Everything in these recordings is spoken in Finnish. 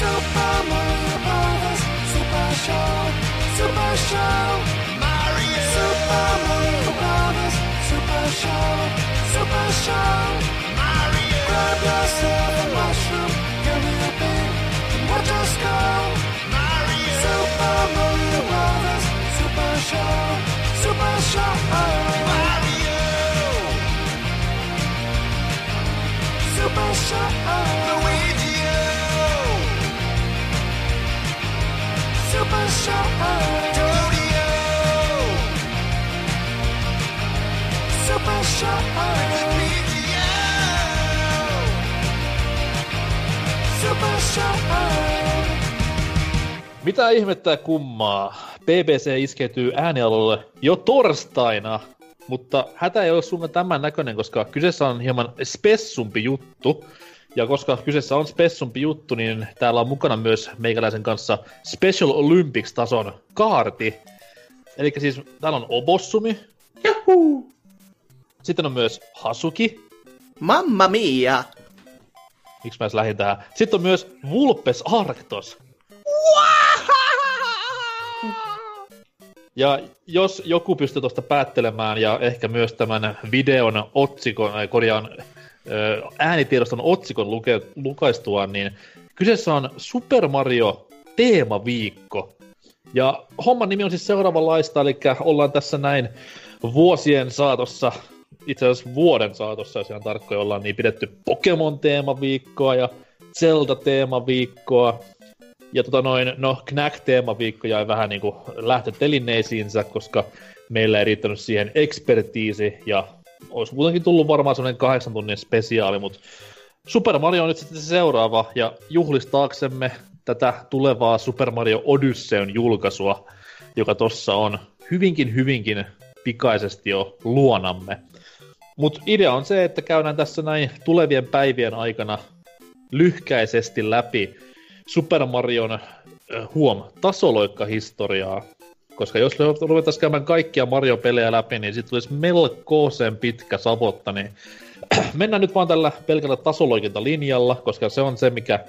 Super Mario Brothers Super Show, Super Show. Mario. Super Mario Brothers Super Show, Super Show. Mario. Grab yourself a mushroom, give me a beat, and watch us go. Mario. Super Mario Brothers Super Show, Super Show. Mario. Super Show. Mitä ihmettä kummaa? BBC iskeytyy äänialueelle jo torstaina, mutta hätä ei ole suinkaan tämän näköinen, koska kyseessä on hieman spessumpi juttu. Ja koska kyseessä on spessumpi juttu, niin täällä on mukana myös meikäläisen kanssa Special Olympics-tason kaarti. Eli siis täällä on Obossumi. Juhu! Sitten on myös Hasuki. Mamma mia! Miksi mä edes lähdin tähän? Sitten on myös Vulpes Arctos. Ja jos joku pystyy tuosta päättelemään ja ehkä myös tämän videon otsikon, äh, korjaan äänitiedoston otsikon luke, lukaistua, niin kyseessä on Super Mario teemaviikko. Ja homman nimi on siis seuraavanlaista, eli ollaan tässä näin vuosien saatossa, itse asiassa vuoden saatossa, jos ihan tarkkoja ollaan, niin pidetty Pokemon-teemaviikkoa ja Zelda-teemaviikkoa, ja tota noin, no Knack-teemaviikko jäi vähän niinku lähtötelineisiinsä, koska meillä ei riittänyt siihen ekspertiisi, ja olisi muutenkin tullut varmaan sellainen kahdeksan tunnin spesiaali, mutta Super Mario on nyt sitten se seuraava, ja juhlistaaksemme tätä tulevaa Super Mario Odysseyn julkaisua, joka tossa on hyvinkin hyvinkin pikaisesti jo luonamme. Mutta idea on se, että käydään tässä näin tulevien päivien aikana lyhkäisesti läpi Super Marion huom, tasoloikkahistoriaa. Koska jos ruvetaan käymään kaikkia Mario-pelejä läpi, niin sitten tulisi melkoisen pitkä savotta, niin mennään nyt vaan tällä pelkällä tasoloikintalinjalla, koska se on se, mikä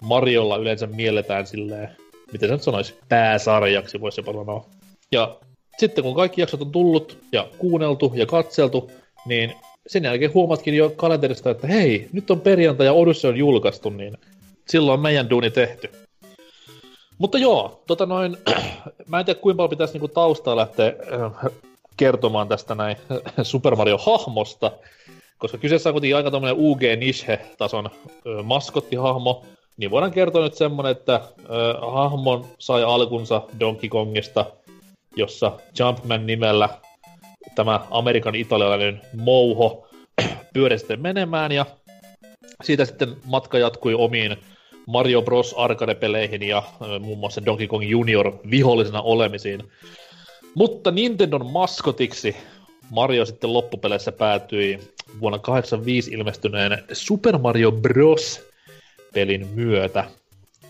Mariolla yleensä mielletään silleen, miten se nyt sanoisi, pääsarjaksi voisi jopa sanoa. Ja sitten kun kaikki jaksot on tullut ja kuunneltu ja katseltu, niin sen jälkeen huomatkin jo kalenterista, että hei, nyt on perjantai ja Odyssey on julkaistu, niin silloin on meidän duuni tehty. Mutta joo, tota noin, mä en tiedä kuinka paljon pitäisi niinku taustaa lähteä äh, kertomaan tästä näin Super Mario-hahmosta, koska kyseessä on kuitenkin aika tämmöinen UG Niche-tason maskottihahmo, niin voidaan kertoa nyt semmonen, että äh, hahmon sai alkunsa Donkey Kongista, jossa Jumpman nimellä tämä Amerikan italialainen mouho pyöri sitten menemään ja siitä sitten matka jatkui omiin Mario Bros. arcade-peleihin ja muun muassa Donkey Kong Junior vihollisena olemisiin. Mutta Nintendon maskotiksi Mario sitten loppupeleissä päätyi vuonna 1985 ilmestyneen Super Mario Bros. pelin myötä.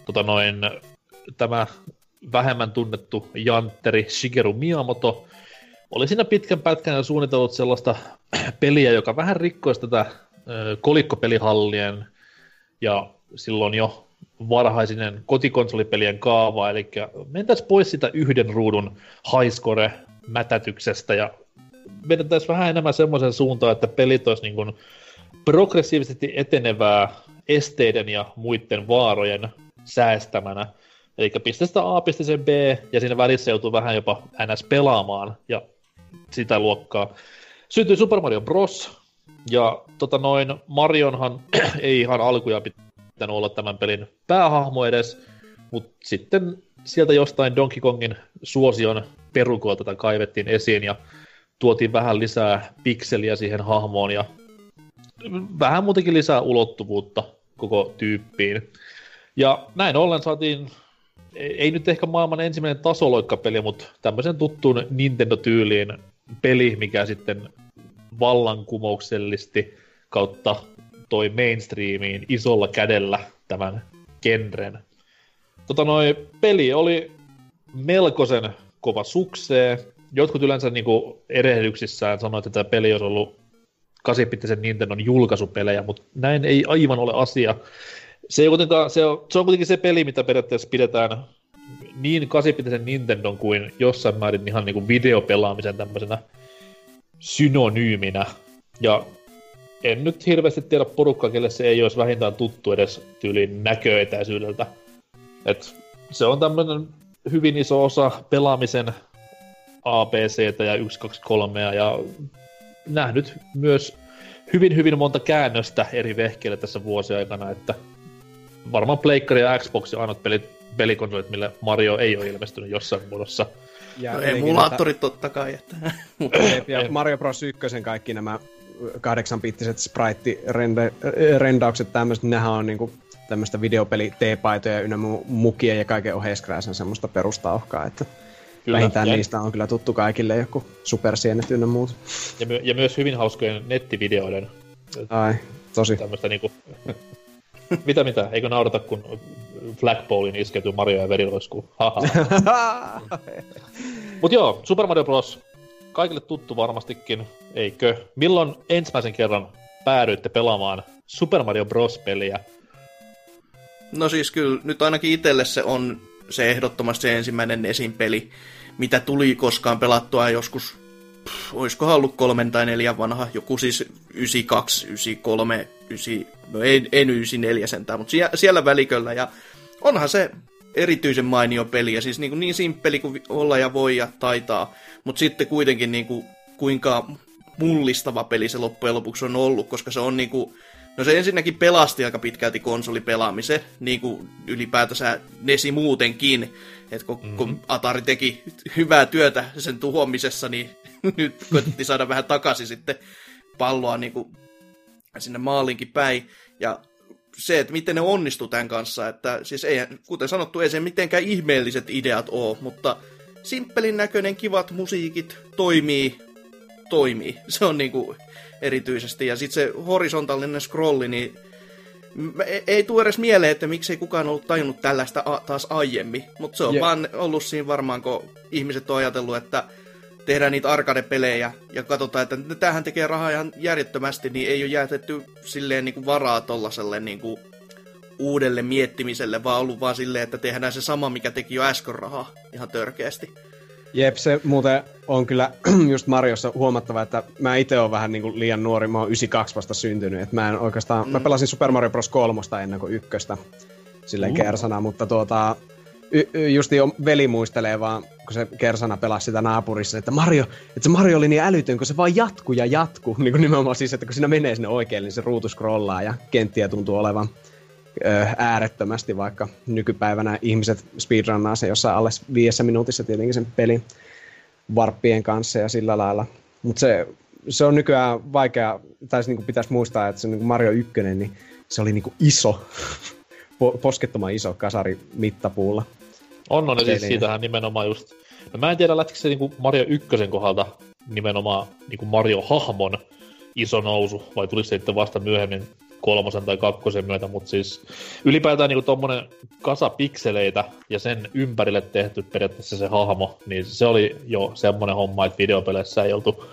Tota noin, tämä vähemmän tunnettu jantteri Shigeru Miyamoto oli siinä pitkän pätkän suunnitellut sellaista peliä, joka vähän rikkoisi tätä kolikkopelihallien ja silloin jo varhaisinen kotikonsolipelien kaava, eli mentäisiin pois sitä yhden ruudun highscore mätätyksestä ja vedettäisiin vähän enemmän semmoisen suuntaan, että pelit olisi niin progressiivisesti etenevää esteiden ja muiden vaarojen säästämänä. Eli pisteestä A pisteeseen B, ja siinä välissä joutuu vähän jopa NS pelaamaan, ja sitä luokkaa. Syntyi Super Mario Bros. Ja tota noin, Marionhan ei ihan alkuja pitänyt olla tämän pelin päähahmo edes, mutta sitten sieltä jostain Donkey Kongin suosion perukoilta tätä kaivettiin esiin ja tuotiin vähän lisää pikseliä siihen hahmoon ja vähän muutenkin lisää ulottuvuutta koko tyyppiin. Ja näin ollen saatiin, ei nyt ehkä maailman ensimmäinen tasoloikkapeli, mutta tämmöisen tuttuun Nintendo-tyyliin peli, mikä sitten vallankumouksellisesti kautta toi mainstreamiin isolla kädellä tämän genren. Tota noi, peli oli melkoisen kova suksee. Jotkut yleensä niinku erehdyksissään sanoivat, että tämä peli olisi ollut 8 Nintendon julkaisupelejä, mutta näin ei aivan ole asia. se, ei se, on, se on kuitenkin se peli, mitä periaatteessa pidetään niin kasipitisen Nintendon kuin jossain määrin ihan niin kuin videopelaamisen tämmöisenä synonyyminä. Ja en nyt hirveästi tiedä porukkaa, kelle se ei olisi vähintään tuttu edes tyylin näköetäisyydeltä. Et se on tämmöinen hyvin iso osa pelaamisen ABCtä ja 1, 2, 3 ja nähnyt myös hyvin hyvin monta käännöstä eri vehkeillä tässä vuosien aikana, että varmaan Pleikkari ja Xbox on ainoat pelit, pelikonsolit, mille Mario ei ole ilmestynyt jossain muodossa. Ja no, emulaattorit totta kai. Että... ja Mario Bros. 1 kaikki nämä kahdeksanpiittiset sprite-rendaukset tämmöiset, nehän on niinku tämmöistä videopeli teepaitoja ynnä mukia ja kaiken oheiskräisen semmoista perustauhkaa, että kyllä, vähintään ja... niistä on kyllä tuttu kaikille joku supersienet ynnä muut. Ja, my- ja myös hyvin hauskojen nettivideoiden. Ai, tosi. Tämmöistä niinku... mitä mitä, eikö naurata, kun flagpolein iskeytyy Mario ja veriloiskuu. Mut joo, Super Mario Bros. Kaikille tuttu varmastikin, eikö? Milloin ensimmäisen kerran päädyitte pelaamaan Super Mario Bros-peliä? No siis kyllä, nyt ainakin itselle se on se ehdottomasti se ensimmäinen esinpeli, mitä tuli koskaan pelattua joskus, pff, olisikohan ollut kolmen tai neljän vanha, joku siis 92, 93, 9, no ei, ei 94 sentään, mutta siellä, siellä väliköllä, ja onhan se erityisen mainio peli, ja siis niin, kuin niin simppeli kuin olla ja voi ja taitaa, mutta sitten kuitenkin niin kuin, kuinka mullistava peli se loppujen lopuksi on ollut, koska se on niin kuin, No se ensinnäkin pelasti aika pitkälti konsolipelaamisen, niin kuin ylipäätänsä Nesi muutenkin. Että kun, mm-hmm. kun Atari teki hyvää työtä sen tuhoamisessa, niin nyt koitettiin saada vähän takaisin sitten palloa niin kuin sinne maalinkin päin. Ja se, että miten ne onnistu tämän kanssa, että siis ei, kuten sanottu, ei se mitenkään ihmeelliset ideat ole, mutta simppelin näköinen kivat musiikit toimii, toimii. Se on niinku erityisesti. Ja sitten se horisontaalinen scrolli, niin ei tule edes mieleen, että miksei kukaan ollut tajunnut tällaista taas aiemmin. Mutta se on yeah. vaan ollut siinä varmaan, kun ihmiset on ajatellut, että tehdään niitä arcade-pelejä ja katsotaan, että tämähän tekee rahaa ihan järjettömästi, niin ei ole jäätetty silleen niin kuin varaa tollaselle niin kuin uudelle miettimiselle, vaan ollut vaan silleen, että tehdään se sama, mikä teki jo äsken rahaa ihan törkeästi. Jep, se muuten on kyllä just Mariossa huomattava, että mä itse olen vähän niin kuin liian nuori, mä oon 92 vasta syntynyt, että mä en oikeastaan, mm. mä pelasin Super Mario Bros. 3 ennen kuin ykköstä, silleen mm. kersana, mutta tuota, y- justi jo veli muistelee vaan, kun se kersana pelasi sitä naapurissa, että Mario, että se Mario oli niin älytön, kun se vaan jatkuu ja jatkuu, niin kuin nimenomaan siis, että kun siinä menee sinne oikein, niin se ruutu scrollaa ja kenttiä tuntuu olevan äärettömästi, vaikka nykypäivänä ihmiset speedrunnaa se jossain alle viidessä minuutissa tietenkin sen pelin varppien kanssa ja sillä lailla. Mutta se, se on nykyään vaikea, tai niin pitäisi muistaa, että se niin Mario 1, niin se oli niin iso, poskettoman iso kasari mittapuulla. On, on, ja siis siitähän nimenomaan just... No mä en tiedä, lähtikö se niin Mario 1 kohdalta nimenomaan niin Mario-hahmon iso nousu, vai tuliko se sitten vasta myöhemmin kolmosen tai kakkosen myötä, mutta siis ylipäätään niin tuommoinen kasa pikseleitä ja sen ympärille tehty periaatteessa se hahmo, niin se oli jo semmoinen homma, että videopeleissä ei oltu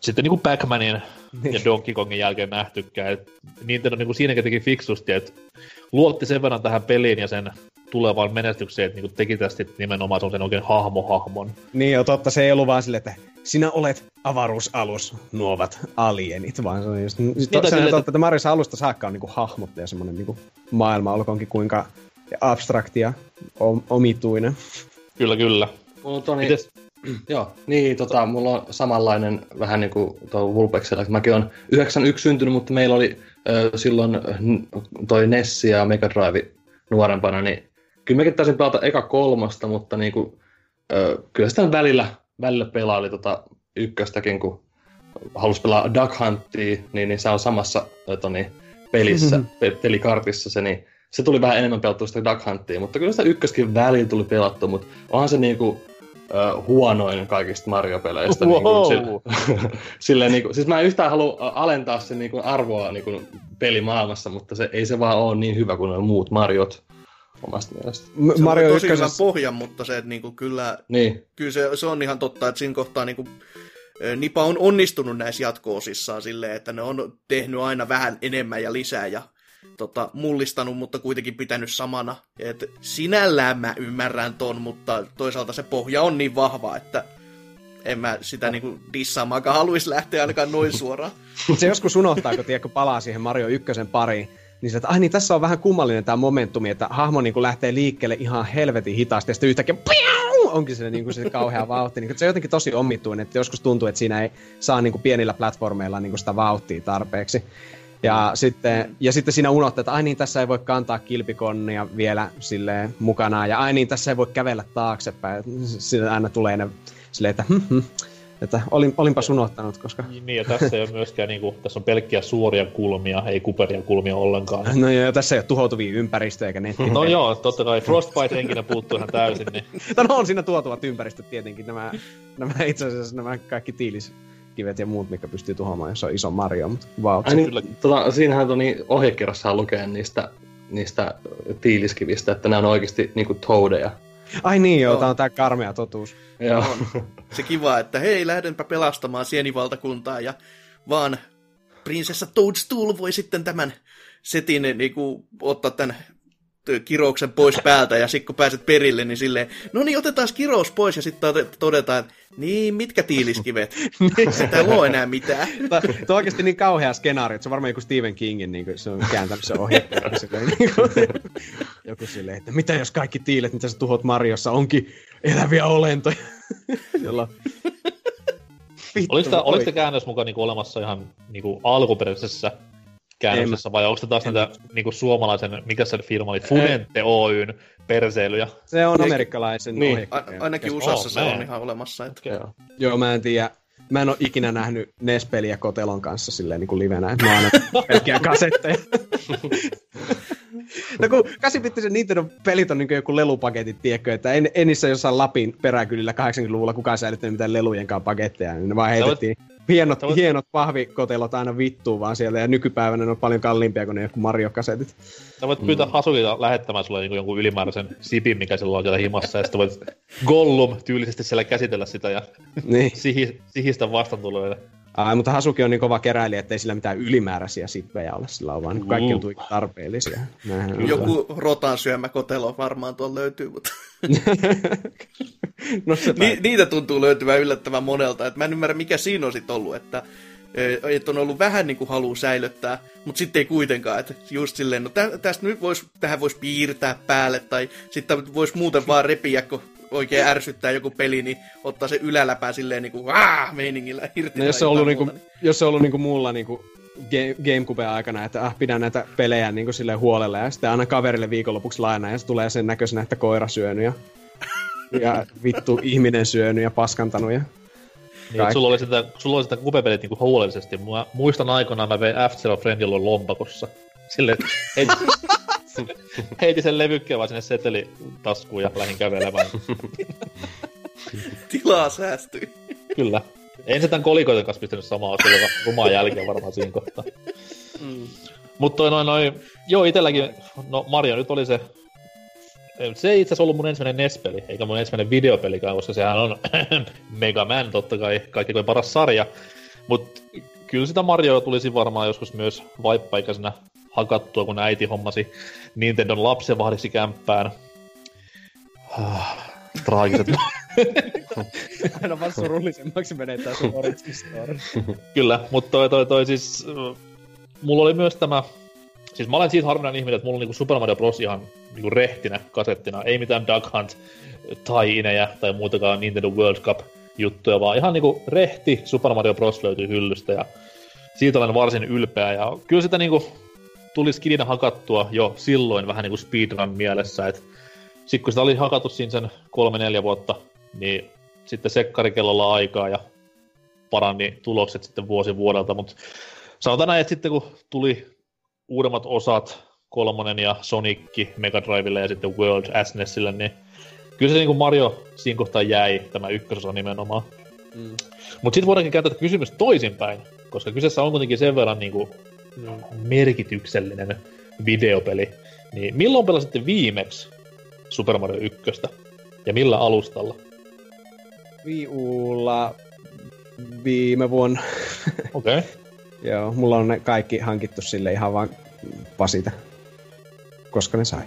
sitten niin kuin Pac-Manin niin. ja Donkey Kongin jälkeen nähtykään. Et Nintendo niin kuin siinäkin teki fiksusti, että luotti sen verran tähän peliin ja sen tulevaan menestykseen, että niin teki tästä nimenomaan sen oikein hahmo-hahmon. Niin jo, totta, se ei ollut vaan silleen, että sinä olet avaruusalus, nuovat alienit, vaan se on just... Niin, to, se on totta, että Marissa alusta saakka on niinku hahmottaja semmoinen niinku maailma, olkoonkin kuinka abstrakti ja omituinen. Kyllä, kyllä. Mulla Toni, Mites? Joo, niin tota, mulla on samanlainen vähän niin kuin tuo Vulpexilla. Mäkin on 91 syntynyt, mutta meillä oli äh, silloin toi Nessi ja Mega Drive nuorempana, niin kyllä mäkin taisin pelata eka kolmosta, mutta niin kuin, äh, kyllä sitä välillä, välillä pelaili tota ykköstäkin, kun halusi pelaa Duck Huntia, niin, niin se on samassa toni, pelissä, pe- pelikartissa se, niin se tuli vähän enemmän pelattua sitä Duck Huntia, mutta kyllä sitä ykköskin välillä tuli pelattu, mutta onhan se niinku uh, huonoin kaikista Mario-peleistä. Wow. Niin kuin, sille, silleen, niin kuin, siis mä en yhtään halua alentaa sen niin kuin, arvoa niin kuin, pelimaailmassa, mutta se, ei se vaan ole niin hyvä kuin ne muut Mariot omasta mielestä. M- Mario on tosi hyvän pohjan, mutta se, että niinku, kyllä, niin. kyllä se, se, on ihan totta, että siinä kohtaa niinku, Nipa on onnistunut näissä jatko-osissaan silleen, että ne on tehnyt aina vähän enemmän ja lisää ja tota, mullistanut, mutta kuitenkin pitänyt samana. Et sinällään mä ymmärrän ton, mutta toisaalta se pohja on niin vahva, että en mä sitä niinku dissaamaankaan haluaisi lähteä ainakaan noin suoraan. Mutta se joskus unohtaa, kun, tiedä, kun palaa siihen Mario ykkösen pariin, niin se, että ai niin tässä on vähän kummallinen tämä momentumi, että hahmo niin lähtee liikkeelle ihan helvetin hitaasti ja sitten yhtäkkiä piau, onkin se, niin kuin se kauhea vauhti. Niin, se on jotenkin tosi omituinen, että joskus tuntuu, että siinä ei saa niin kuin pienillä platformeilla niin kuin sitä vauhtia tarpeeksi. Ja, mm. sitten, ja sitten siinä unohtaa, että ai niin, tässä ei voi kantaa kilpikonnia vielä sille mukana, ja ai niin, tässä ei voi kävellä taaksepäin. Siinä aina tulee ne silleen, että hm, hm, että olin, olinpas unohtanut, koska... Niin, niin, ja tässä ei ole myöskään, niin kuin, tässä on pelkkiä suoria kulmia, ei kuperia kulmia ollenkaan. No joo, tässä ei ole tuhoutuvia ympäristöjä eikä netti. No joo, totta kai Frostbite-henkinen puuttuu ihan täysin. Niin... no on siinä tuotuvat ympäristöt tietenkin, nämä, nämä itse asiassa nämä kaikki tiiliskivet ja muut, mikä pystyy tuhoamaan, jos on iso Mario, mutta wow. Ai, niin, kyllä... tota, siinähän on niin ohjekirjassa lukee niistä, niistä tiiliskivistä, että nämä on oikeasti niinku toudeja. Ai niin joo, tää on tää karmea totuus. Joo. On. Se kiva, että hei, lähdenpä pelastamaan sienivaltakuntaa ja vaan prinsessa Toadstool voi sitten tämän setin niin kuin, ottaa tämän kirouksen pois päältä, ja sitten kun pääset perille, niin silleen, no niin, otetaan kirous pois, ja sitten todetaan, että niin, mitkä tiiliskivet? Sitä ei luo enää mitään. Tuo on oikeasti niin kauhea skenaario, että se on varmaan joku Stephen Kingin, niin kuin, se on kääntänyt se ohje. niin joku silleen, että mitä jos kaikki tiilet, mitä sä tuhot Mariossa, onkin eläviä olentoja. Jolla... Oliko tämä käännös mukaan niinku olemassa ihan niinku alkuperäisessä käännöksessä, vai onko se taas näitä niinku suomalaisen, mikä se firma oli, Funente Oyn perseilyjä? Se on amerikkalaisen niin. A- ainakin USAssa oh, se on ihan olemassa. Että... Okay. Joo. Joo, mä en tiedä. Mä en ole ikinä nähnyt NES-peliä Kotelon kanssa silleen niin kuin livenä. Mä oon aina pelkkiä kasetteja. no kun käsipittisen Nintendo pelit on niin joku lelupaketit, tiedätkö, että en, en niissä jossain Lapin peräkylillä 80-luvulla kukaan säilyttänyt mitään lelujenkaan paketteja, niin ne vaan heitettiin. Hienot, voit... hienot pahvikotelot aina vittuu vaan siellä, ja nykypäivänä ne on paljon kalliimpia kuin ne joku Mario-kasetit. Sä voit pyytää mm. Hasukilta lähettämään sulle niin jonkun ylimääräisen sipin, mikä sillä on siellä himassa, ja sitten voit Gollum tyylisesti siellä käsitellä sitä ja niin. sihi, sihistä vastantuloille. Ai, mutta Hasuki on niin kova keräilijä, ettei sillä mitään ylimääräisiä sippejä ole. Sillä on vaan niin kaikki on tarpeellisia. Näin Joku rotan syömä kotelo varmaan tuolla löytyy, mutta... no Ni- niitä tuntuu löytyvän yllättävän monelta. Et mä en ymmärrä, mikä siinä on sitten ollut, että että on ollut vähän niin kuin halu säilyttää, mutta sitten ei kuitenkaan, että just silleen, no tä, tästä nyt vois, tähän voisi piirtää päälle, tai sitten voisi muuten vaan repiä, kun oikein ärsyttää joku peli, niin ottaa se yläläpää silleen niin kuin meiningillä irti. No, jos, se on ollut niinku, niin kuin, jos se on ollut niin kuin mulla niin kuin Gamecube aikana, että ah, pidän näitä pelejä niin kuin silleen huolella ja sitten aina kaverille viikonlopuksi lainaa ja se tulee sen näköisenä, että koira syönyt ja, ja vittu ihminen syönyt ja paskantanut ja niin, sulla oli sitä, sulla oli sitä kupepelit niinku huolellisesti. Mä muistan aikoinaan, mä vein F-Zero Friendilla lompakossa. Sille heitin, heitin sen levykkeen vaan sinne seteli taskuun ja lähdin kävelemään. Tilaa säästyi. Kyllä. En se tämän kolikoiden kanssa pistänyt samaa asiaa, rumaa jälkeen varmaan siinä kohtaa. Mm. Mutta noin, noin, joo itelläkin, no Mario nyt oli se, se ei itse asiassa ollut mun ensimmäinen NES-peli, eikä mun ensimmäinen videopelikään, koska sehän on Mega Man totta kai, kaikki kuin paras sarja. Mutta kyllä sitä Marioa tulisi varmaan joskus myös vaippaikäisenä hakattua, kun äiti hommasi Nintendon lapsenvahdiksi kämppään. Traagiset. Aina vaan surullisemmaksi menee tää sun origin story. Kyllä, mutta toi, toi, toi siis... Mulla oli myös tämä... Siis mä olen siitä harvinainen ihminen, että mulla on niinku Super Mario Bros. ihan niinku rehtinä kasettina. Ei mitään Duck Hunt tai inejä tai muutakaan Nintendo World Cup juttuja, vaan ihan niinku rehti Super Mario Bros. löytyy hyllystä ja siitä olen varsin ylpeä. Ja kyllä sitä niinku tuli skidinä hakattua jo silloin vähän niinku speedrun mielessä, että sitten kun sitä oli hakattu siinä sen kolme neljä vuotta, niin sitten sekkarikellolla aikaa ja parani tulokset sitten vuosi vuodelta, mutta sanotaan näin, että sitten kun tuli uudemmat osat, kolmonen ja Sonic Mega Drivelle ja sitten World SNESille, niin kyllä se niin kuin Mario siinä kohtaa jäi, tämä ykkösosa nimenomaan. Mm. Mutta sitten voidaankin käyttää kysymys toisinpäin, koska kyseessä on kuitenkin sen verran niin kuin merkityksellinen videopeli. Niin milloin pelasitte viimeksi Super Mario 1. Ja millä alustalla? Wii Ulla viime vuonna. Okei. Okay. Joo, mulla on ne kaikki hankittu sille ihan vaan pasita. Koska ne sai.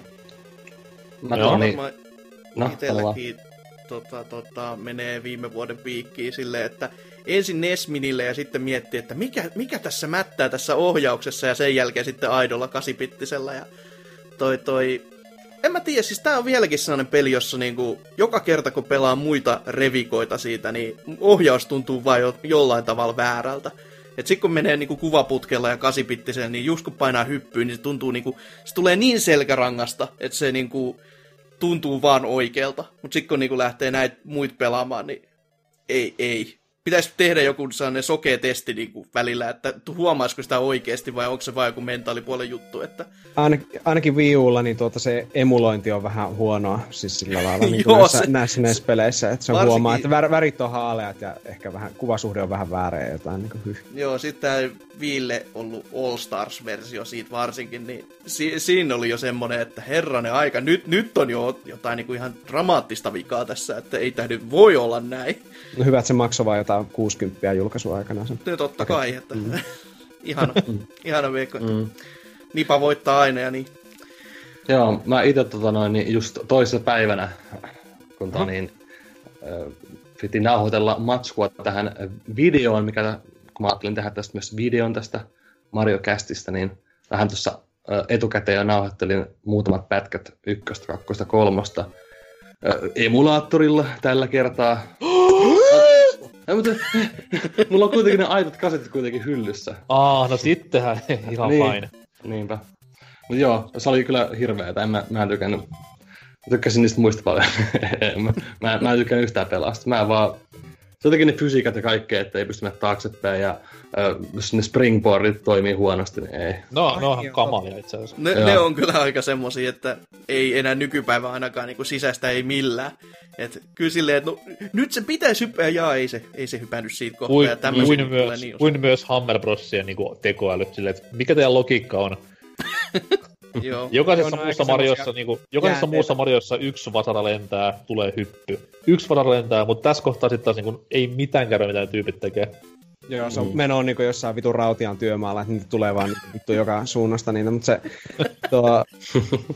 Mä Joo. tuon niin, Varmaan no, itselläkin tota, tota, menee viime vuoden piikkiin silleen, että ensin Nesminille ja sitten miettii, että mikä, mikä tässä mättää tässä ohjauksessa ja sen jälkeen sitten aidolla kasipittisellä ja toi toi... En mä tiedä, siis tää on vieläkin sellainen peli, jossa niinku, joka kerta kun pelaa muita revikoita siitä, niin ohjaus tuntuu vain jo, jollain tavalla väärältä. Et sit kun menee niinku kuvaputkella ja kasipittisellä, niin just kun painaa hyppyyn, niin se tuntuu niinku, se tulee niin selkärangasta, että se niinku tuntuu vaan oikealta. Mutta sitten kun niinku lähtee näitä muita pelaamaan, niin ei, ei. Pitäisi tehdä joku sellainen sokea testi niinku välillä, että huomaisiko sitä oikeasti vai onko se vain joku mentaalipuolen juttu. Että... Ainakin, ainakin Wii Ulla, niin tuota se emulointi on vähän huonoa, siis sillä lailla niin Joo, näissä, se- näissä, näissä peleissä, että se Varsinkin- huomaa, että vär, värit on haaleat ja ehkä vähän, kuvasuhde on vähän väärä jotain niin kuin. Joo, sitten Viille ollut All Stars-versio siitä varsinkin, niin si- siinä oli jo semmoinen, että herranen aika, nyt, nyt on jo jotain niinku ihan dramaattista vikaa tässä, että ei tämä nyt voi olla näin. No hyvä, että se maksoi vain jotain 60 julkaisuaikana sen. No totta kai, että mm. ihana, ihana veikko. Mm. Nipa voittaa aina ja niin. Joo, mä itse tota noin, niin just toisessa päivänä, kun tota, niin, piti nauhoitella matskua tähän videoon, mikä, kun mä ajattelin tehdä tästä myös videon tästä Mario Castista, niin vähän tuossa etukäteen jo nauhoittelin muutamat pätkät ykköstä, kakkosta, kolmosta emulaattorilla tällä kertaa. Ei, mutta, mulla on kuitenkin ne aidot kasetit kuitenkin hyllyssä. Aa, no sittenhän ihan Niin. fine. Niinpä. Mut joo, se oli kyllä hirveetä. En mä, mä en tykännyt. Mä tykkäsin niistä muista paljon. Mä, mä, en tykännyt yhtään pelasta. Mä vaan... Se jotenkin ne fysiikat ja kaikkea, että ei pysty mennä taaksepäin ja äh, jos ne springboardit toimii huonosti, niin ei. No, ne onhan kamalia itse asiassa. Ne, Joo. ne on kyllä aika semmosia, että ei enää nykypäivä ainakaan niin sisäistä ei millään. Et kyllä silleen, että no, nyt se pitäisi hyppää, ja ei se, ei se hypännyt siitä kohtaa. Kuin, ja kuin, tulee myös, niin kuin myös Hammer Brosien niin tekoäly, silleen, että mikä teidän logiikka on? Joo. Jokaisessa Joo, muussa aika Mariossa, semmosia niin kuin, jokaisessa jäänteitä. muussa Mariossa yksi vasara lentää, tulee hyppy. Yksi vasara lentää, mutta tässä kohtaa sitten taas niin kuin, ei mitään käydä, mitä tyypit tekee. Joo, se on mm. meno niin jossain vitun rautian työmaalla, että niitä tulee vaan vittu joka suunnasta niitä, mutta se, tuo,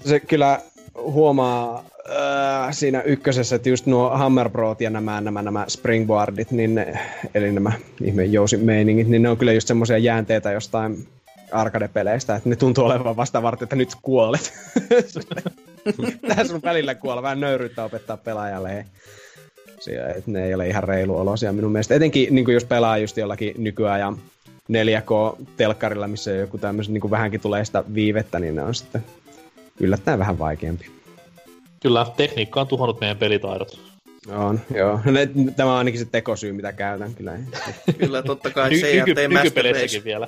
se kyllä huomaa äh, siinä ykkösessä, että just nuo Hammer Brot ja nämä, nämä, nämä springboardit, niin ne, eli nämä ihmeen jousimeiningit, niin ne on kyllä just semmoisia jäänteitä jostain arcade-peleistä, että ne tuntuu olevan vasta varten, että nyt kuolet. Tähän sun välillä kuolla, vähän nöyryyttä opettaa pelaajalle. Että ne ei ole ihan reilu olosia minun mielestä. Etenkin niin jos pelaa just jollakin nykyajan 4K-telkkarilla, missä joku tämmöisen niin vähänkin tulee sitä viivettä, niin ne on sitten yllättäen vähän vaikeampi. Kyllä, tekniikka on tuhonnut meidän pelitaidot. On, joo. Ne, tämä on ainakin se tekosyy, mitä käytän kyllä. Kyllä, totta kai Ny- CRT nyky- Master nykypeleissäkin Race. vielä.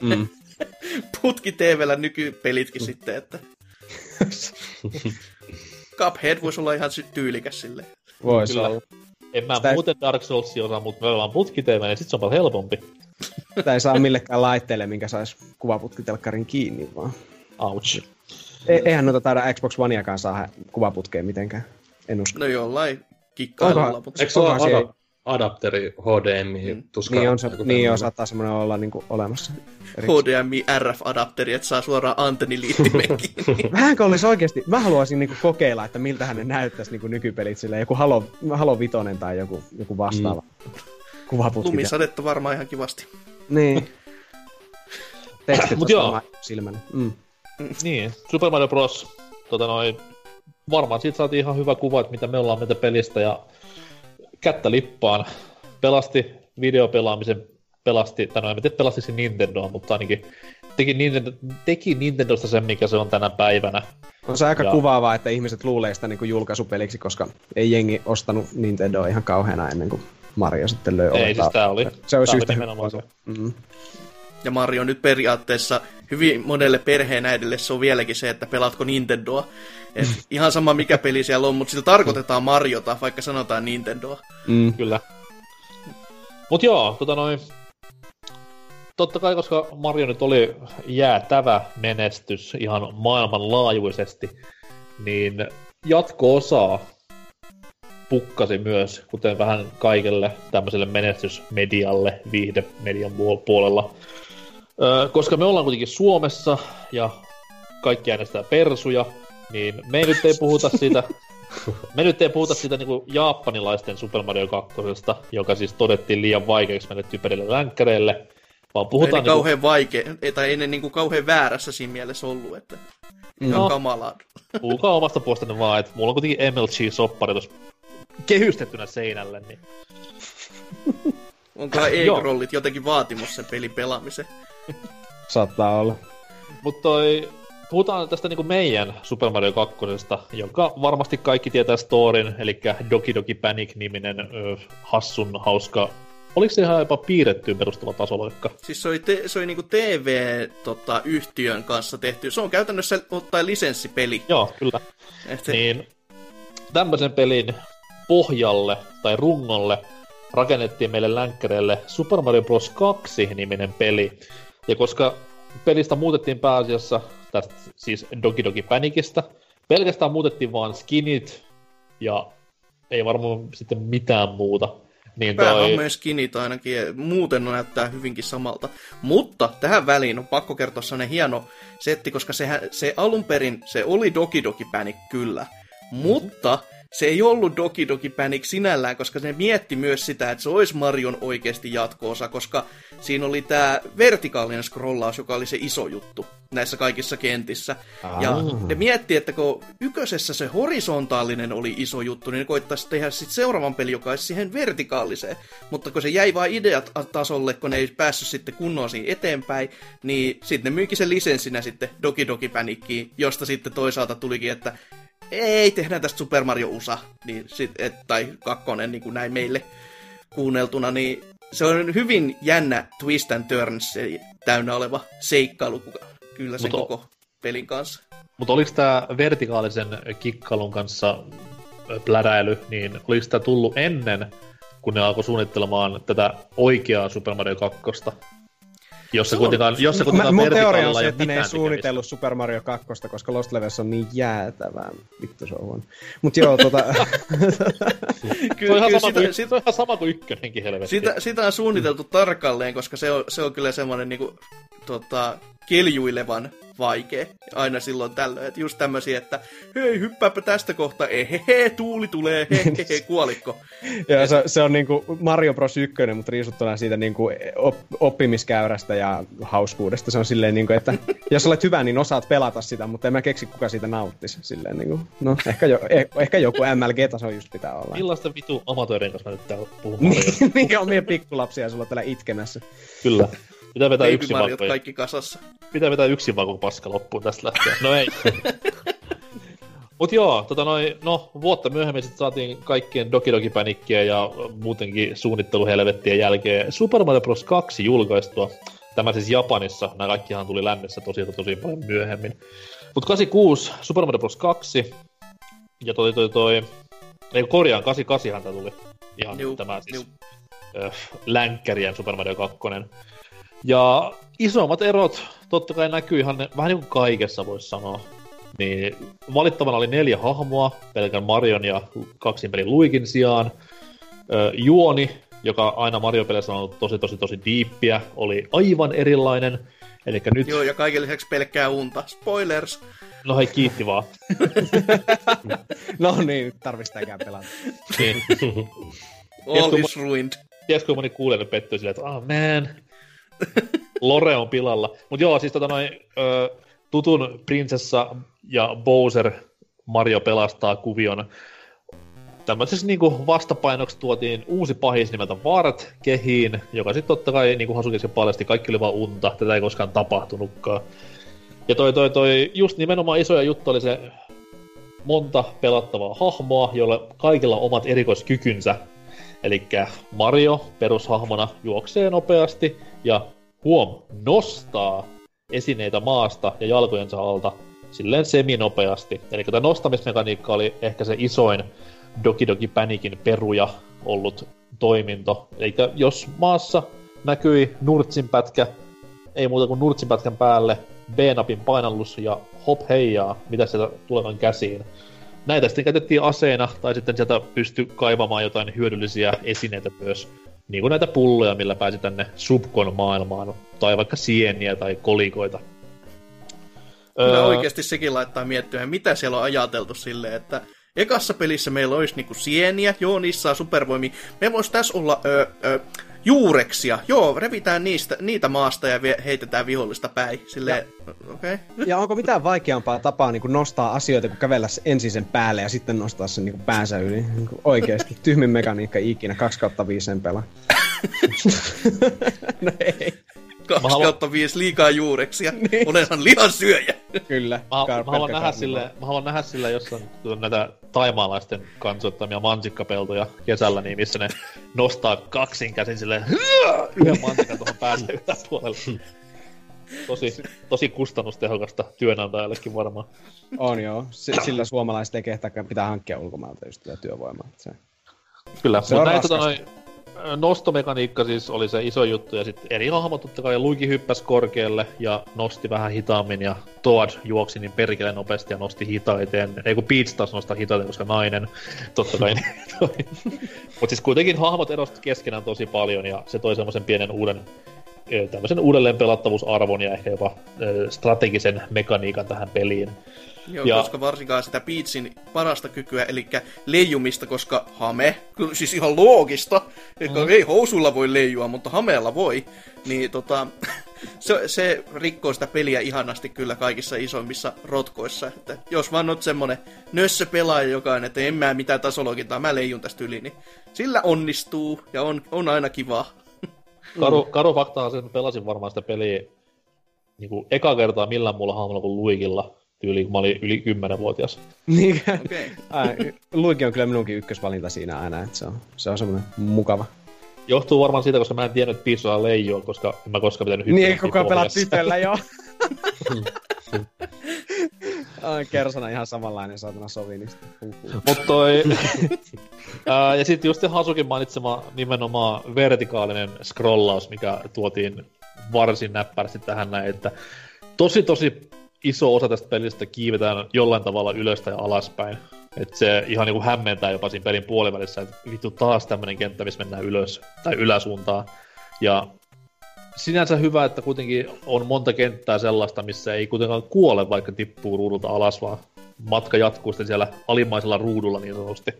Mm. Putki TVllä nykypelitkin sitten, että... Cuphead voisi olla ihan tyylikäs sille. Voisi olla. En mä Sitä ei- muuten Dark Soulsia osaa, mutta me ollaan putkiteemä, niin sit se on paljon helpompi. Sitä ei saa millekään laitteelle, minkä saisi kuvaputkitelkkarin kiinni vaan. Ouch. E- eihän noita taida Xbox Oneakaan saa kuvaputkeen mitenkään. En usko. No jollain kikkailulla, Onkohan- mutta... Eikö se ole adapteri HDMI mm. tuska? Niin on, se, niin on, saattaa semmoinen olla niinku olemassa. HDMI RF-adapteri, että saa suoraan antenniliittimen kiinni. Vähänkö olisi oikeasti, mä haluaisin niinku kokeilla, että miltähän ne näyttäisi niinku nykypelit silleen, joku Halo, Halo Vitoinen tai joku, joku vastaava mm. kuvaputki. Lumisadetta varmaan ihan kivasti. Niin. Tekstit Mut joo. silmänä. Mm. Niin, Super Mario Bros. Tota noin, varmaan siitä saatiin ihan hyvä kuva, että mitä me ollaan meitä pelistä ja kättä lippaan. Pelasti videopelaamisen, pelasti, tai no en tiedä pelasti se Nintendoa, mutta ainakin teki, Nintendo, teki Nintendosta sen, mikä se on tänä päivänä. On se aika Ja- kuvaavaa, että ihmiset luulee sitä niinku julkaisupeliksi, koska ei jengi ostanut Nintendoa ihan kauheana ennen kuin Mario sitten löi Ei, siis tää oli, Se olisi yhtä oli se. Mm. Ja Mario nyt periaatteessa hyvin monelle perheenäidille se on vieläkin se, että pelaatko Nintendoa. Et ihan sama mikä peli siellä on, mutta sillä tarkoitetaan Mariota, vaikka sanotaan Nintendoa. Mm. Kyllä. Mut joo, tota noin, totta kai, koska Mario nyt oli jäätävä menestys ihan maailmanlaajuisesti, niin jatko-osaa pukkasi myös, kuten vähän kaikelle tämmöiselle menestysmedialle, viihdemedian puol- puolella. Öö, koska me ollaan kuitenkin Suomessa ja kaikki äänestää persuja, niin me nyt ei puhuta siitä, me nyt ei puhuta siitä niinku japanilaisten Super Mario 2, joka siis todettiin liian vaikeaksi meille typerille länkkäreille, vaan Ei puhutaan ne niinku, kauhean vaikea, ei- tai ei ne niinku kauhean väärässä siinä mielessä ollut, että ihan No. kamalaa. puhukaa omasta puolestanne vaan, että mulla on kuitenkin MLG-soppari tuossa kehystettynä seinälle, niin Onkohan Joo. e-rollit jotenkin vaatimus sen pelin pelaamiseen? Saattaa olla. Mutta toi, puhutaan tästä niinku meidän Super Mario 2, jonka varmasti kaikki tietää storin, eli Doki Doki Panic-niminen ö, hassun hauska Oliko se ihan jopa piirrettyyn perustuva tasoloikka? Siis se oli, te, se oli niinku TV-yhtiön kanssa tehty. Se on käytännössä ottaen lisenssipeli. Joo, kyllä. Et se, Niin tämmöisen pelin pohjalle tai rungolle rakennettiin meille länkkäreille Super Mario Bros. 2-niminen peli. Ja koska pelistä muutettiin pääasiassa, tästä siis Doki Doki Panicista, pelkästään muutettiin vaan skinit ja ei varmaan sitten mitään muuta. Niin toi, Päähahmojen skinit ainakin, ja muuten näyttää hyvinkin samalta. Mutta tähän väliin on pakko kertoa sellainen hieno setti, koska sehän, se alun perin, se oli Doki Doki Panic kyllä. Mutta se ei ollut Doki Doki Panic sinällään, koska se mietti myös sitä, että se olisi Marion oikeasti jatko-osa, koska siinä oli tämä vertikaalinen scrollaus, joka oli se iso juttu näissä kaikissa kentissä. Ja ne mietti, että kun ykkösessä se horisontaalinen oli iso juttu, niin ne koittaisi tehdä sitten seuraavan pelin, joka olisi siihen vertikaaliseen. Mutta kun se jäi vain ideat tasolle, kun ne ei päässyt sitten kunnolla siinä eteenpäin, niin sitten ne myykin sen lisenssinä sitten Doki Doki Panickiin, josta sitten toisaalta tulikin, että ei, tehdään tästä Super Mario USA, niin sit, et, tai kakkonen, niin kuin näin meille kuunneltuna, niin se on hyvin jännä twist and turns se täynnä oleva seikkailu, kyllä sen Mutta- koko pelin kanssa. Mutta oliko tämä vertikaalisen kikkailun kanssa pläräily, niin oliko tämä tullut ennen, kun ne alkoi suunnittelemaan tätä oikeaa Super Mario 2? Jos se kuitenkaan, jos se Mä, kuitenkaan mun teoria on se, että ne ei suunnitellut Super Mario 2, koska Lost Levels on niin jäätävää. Vittu se on huono. Mut joo, tota... on, ihan Kyllä, sama sitä, kuin, sitä, se on ihan sama kuin ykkönenkin helvetti. sitä, sitä on suunniteltu tarkalleen, koska se on, se on kyllä semmoinen niinku, tota, keljuilevan vaikea aina silloin tällöin. Että just tämmöisiä, että hei, hyppääpä tästä kohta, ehehe, tuuli tulee, hehehe, kuolikko. ja se, se, on niinku Mario Bros. 1, mutta riisuttuna siitä niinku op, oppimiskäyrästä ja hauskuudesta. Se on silleen niinku, että jos olet hyvä, niin osaat pelata sitä, mutta en mä keksi, kuka siitä nauttisi. Silleen niinku, no, ehkä, jo, eh, ehkä joku MLG-taso just pitää olla. Millaisten vitu amatöörien kanssa mä nyt täällä puhun Mariosta? Minkä omia pikkulapsia sulla täällä itkemässä. Kyllä. Pitää vetää Baby yksi Mariot vaan, kaikki kasassa. pitää vetää yksin vaan koko paska loppuun tästä lähtien. No ei. Mut joo, tota noin, no vuotta myöhemmin sitten saatiin kaikkien Doki Doki Panickia ja muutenkin suunnitteluhelvettien jälkeen Super Mario Bros. 2 julkaistua. Tämä siis Japanissa, nämä kaikkihan tuli lännessä tosi tosi paljon myöhemmin. Mut 86 Super Mario Bros. 2 ja toi toi toi, ei kun korjaan, 88 tämä tuli. Ihan Juu, tämä siis juu. ö, länkkärien Super Mario 2. Ja isommat erot totta kai näkyy ihan ne, vähän niin kuin kaikessa voisi sanoa. Niin valittavana oli neljä hahmoa, pelkän Marion ja kaksin pelin Luikin sijaan. Ö, juoni, joka aina Mario-peleissä on ollut tosi tosi tosi diippiä, oli aivan erilainen. Eli nyt, Joo, ja kaiken lisäksi pelkkää unta. Spoilers! no hei kiitti vaan. No niin, nyt sitäkään pelata. Niin, All Tiedätkö, is ruined. tiedätkö, moni kuulee pettyy silleen, että ah man, Lore on pilalla. Mutta joo, siis tota noin, ö, tutun prinsessa ja Bowser Mario pelastaa kuvion. Tämmöisessä niinku vastapainoksi tuotiin uusi pahis nimeltä Vart kehiin, joka sitten totta kai, niin kuin Hasukin paljasti, kaikki oli vaan unta, tätä ei koskaan tapahtunutkaan. Ja toi, toi, toi, just nimenomaan isoja juttu oli se monta pelattavaa hahmoa, joilla kaikilla on omat erikoiskykynsä. Eli Mario perushahmona juoksee nopeasti ja huom, nostaa esineitä maasta ja jalkojensa alta silleen seminopeasti. Eli tämä nostamismekaniikka oli ehkä se isoin Doki Doki Panicin peruja ollut toiminto. Eli jos maassa näkyi nurtsin pätkä, ei muuta kuin nurtsin pätkän päälle, B-napin painallus ja hop heijaa, mitä sieltä tulevan käsiin. Näitä sitten käytettiin aseena, tai sitten sieltä pystyi kaivamaan jotain hyödyllisiä esineitä myös niin kuin näitä pulloja, millä pääsi tänne Subkon maailmaan, tai vaikka sieniä tai kolikoita. Kyllä Öö, oikeasti sekin laittaa miettimään, mitä siellä on ajateltu silleen, että ekassa pelissä meillä olisi niinku sieniä, joo, niissä saa supervoimia. Me vois tässä olla ö, ö, juureksia, joo, revitään niistä, niitä maasta ja vie, heitetään vihollista päin. Silleen, okei. Okay. Ja onko mitään vaikeampaa tapaa niin kuin nostaa asioita, kuin kävellä ensin sen päälle ja sitten nostaa sen niin kuin päänsä yli? Niin kuin oikeasti. Tyhmin mekaniikka ikinä. 2 kautta 5 en pelaa. no ei. 2 haluan- kautta 5 liikaa juureksia. Olenhan lihansyöjä. Kyllä. Mä, mä, Kar- haluan nähdä sille, mä haluan nähdä sille jossain näitä taimaalaisten kansoittamia mansikkapeltoja kesällä, niin missä ne nostaa kaksin käsin silleen yhden mansikan tuohon päälle yläpuolelle. Tosi, tosi kustannustehokasta työnantajallekin varmaan. On joo. S- sillä suomalaiset ei kehtaa, pitää hankkia ulkomailta just tätä työvoimaa. Se. Kyllä, Se mutta on näin tota, noin, nostomekaniikka siis oli se iso juttu, ja sitten eri hahmot totta kai Luigi hyppäsi korkealle ja nosti vähän hitaammin, ja Toad juoksi niin perkele nopeasti ja nosti hitaiten. Ei kun Peach taas nostaa hitaiten, koska nainen, totta kai. Mutta siis kuitenkin hahmot erostivat keskenään tosi paljon, ja se toi semmoisen pienen uuden tämmöisen uudelleen pelattavuusarvon ja ehkä jopa strategisen mekaniikan tähän peliin. Joo, Ja- koska varsinkaan sitä Peachin parasta kykyä, eli leijumista, koska hame, siis ihan loogista, että Mm. ei housuilla voi leijua, mutta hameella voi, niin tota, se, se rikkoo sitä peliä ihanasti kyllä kaikissa isoimmissa rotkoissa, että jos vaan oot semmonen nössö pelaaja jokainen, että en mä mitään tasologintaa, mä leijun tästä yli, niin sillä onnistuu ja on, on aina kiva. Karu, karu fakta on se, että mä pelasin varmaan sitä peliä niin kuin eka kertaa millään muulla hahmolla kuin Luigilla, tyyliin kun mä olin yli 10-vuotias. Niin, Okei. Ai, Luigi on kyllä minunkin ykkösvalinta siinä aina, että se on, se on semmoinen mukava. Johtuu varmaan siitä, koska mä en tiennyt, että osaa leijua, koska en mä koskaan pitänyt Niin, hyppyä koko ajan pelaat pohjassa. tytöllä, joo. Ai, Kersana ihan samanlainen saatana sovinista. Mut toi... ää, ja sitten just Hasukin mainitsema nimenomaan vertikaalinen scrollaus, mikä tuotiin varsin näppärästi tähän näin, että tosi tosi iso osa tästä pelistä kiivetään jollain tavalla ylöstä ja alaspäin. Että se ihan niinku hämmentää jopa siinä pelin puolivälissä, että vittu taas tämmönen kenttä, missä mennään ylös tai yläsuuntaan. Ja sinänsä hyvä, että kuitenkin on monta kenttää sellaista, missä ei kuitenkaan kuole, vaikka tippuu ruudulta alas, vaan matka jatkuu sitten siellä alimmaisella ruudulla niin sanotusti.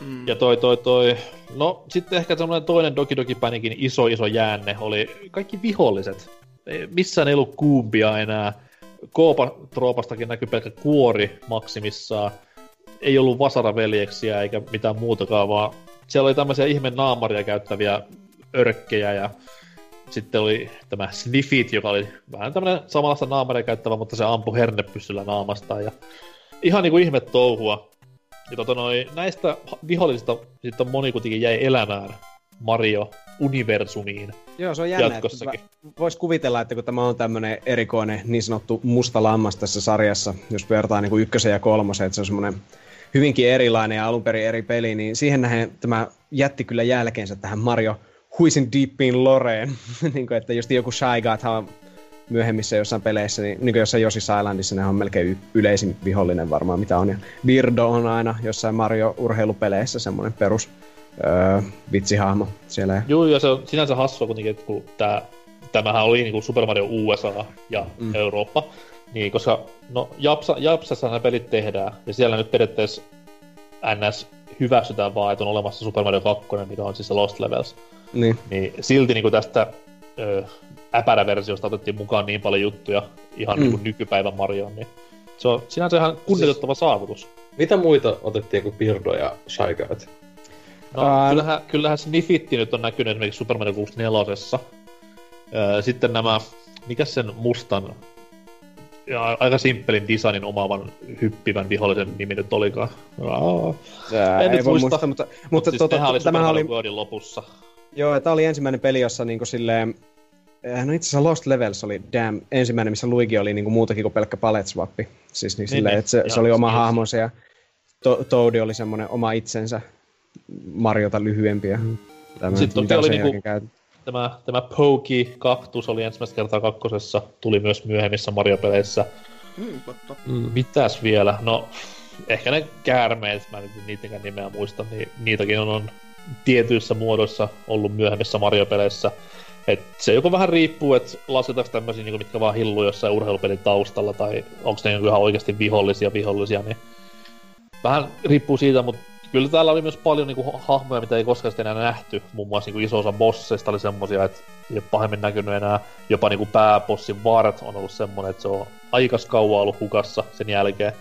Mm. Ja toi, toi, toi, no sitten ehkä semmoinen toinen Doki Doki Panikin iso iso jäänne oli kaikki viholliset. Ei- Missään ei ollut kuumpia enää. Koopa-troopastakin näkyy pelkkä kuori maksimissaan. Ei ollut vasaraveljeksiä eikä mitään muutakaan, vaan siellä oli tämmöisiä ihme naamaria käyttäviä örkkejä ja sitten oli tämä Sniffit, joka oli vähän tämmöinen samanlaista naamaria käyttävä, mutta se ampui hernepyssyllä naamasta ja ihan niinku ihme touhua. Ja tota noi, näistä vihollisista sitten moni kuitenkin jäi elämään Mario-universumiin. Joo, se on jännä. Jatkossakin. Voisi kuvitella, että kun tämä on tämmöinen erikoinen niin sanottu musta lammas tässä sarjassa, jos vertaa niin kuin ykkösen ja kolmosen, että se on semmoinen hyvinkin erilainen ja alun perin eri peli, niin siihen nähden tämä jätti kyllä jälkeensä tähän Mario huisin deepiin loreen. niin kuin, että just joku Shy Godhan myöhemmissä jossain peleissä, niin, niin kuin jossain Yoshi's Islandissa ne on melkein y- yleisin vihollinen varmaan mitä on. Ja Birdo on aina jossain Mario-urheilupeleissä semmoinen perus öö, vitsihahmo siellä. Joo, ja se on sinänsä hassua kuitenkin, että kun tää, tämähän oli niinku Super Mario USA ja mm. Eurooppa, niin koska no Japsa, Japsassa nämä pelit tehdään, ja siellä nyt periaatteessa NS hyväksytään vaan, että on olemassa Super Mario 2, mikä on siis se Lost Levels. Niin. Niin silti niinku tästä ö, äpäräversiosta otettiin mukaan niin paljon juttuja ihan mm. niinku nykypäivän Marioon, niin se on sinänsä ihan kunnioitettava saavutus. Mitä muita otettiin kuin Birdo ja Shy? No, Ää, kyllähän, kyllähän Sniffitti nyt on näkynyt esimerkiksi Super Mario 64. Öö, Sitten nämä, mikä sen mustan ja aika simppelin designin omaavan hyppivän vihollisen nimi nyt olikaan. Aa. Ää, En ei nyt muista. muistaa, mutta, mutta Mutta siis tota, oli tämähän oli, lopussa. joo, tämä oli ensimmäinen peli, jossa niinku silleen, eh, no itse asiassa Lost Levels oli damn ensimmäinen, missä Luigi oli niinku muutakin kuin pelkkä palette swappi. Siis niin, Niin, silleen, niin. että se, se oli oma hahmonsa ja to, Toadi oli semmoinen oma itsensä Mariota lyhyempi ja tämä, Sitten toki mitä oli niinku-. Tämä, tämä Pokey Cactus oli ensimmäistä kertaa kakkosessa, tuli myös myöhemmissä Mario-peleissä. Mm, totta. Mm. Mitäs vielä? No, ehkä ne käärmeet, mä en niitäkään nimeä muista, niin niitäkin on, on tietyissä muodoissa ollut myöhemmissä Mario-peleissä. Et se joko vähän riippuu, että lasketaanko tämmöisiä, niin mitkä vaan hilluu jossain urheilupelin taustalla, tai onko ne niinku ihan oikeasti vihollisia vihollisia, niin vähän riippuu siitä, mutta kyllä täällä oli myös paljon niinku hahmoja, mitä ei koskaan enää nähty. Muun muassa niinku iso osa bosseista oli semmosia, että ei ole pahemmin näkynyt enää. Jopa niinku pääbossin Vart on ollut semmonen, että se on aika kauan ollut hukassa sen jälkeen.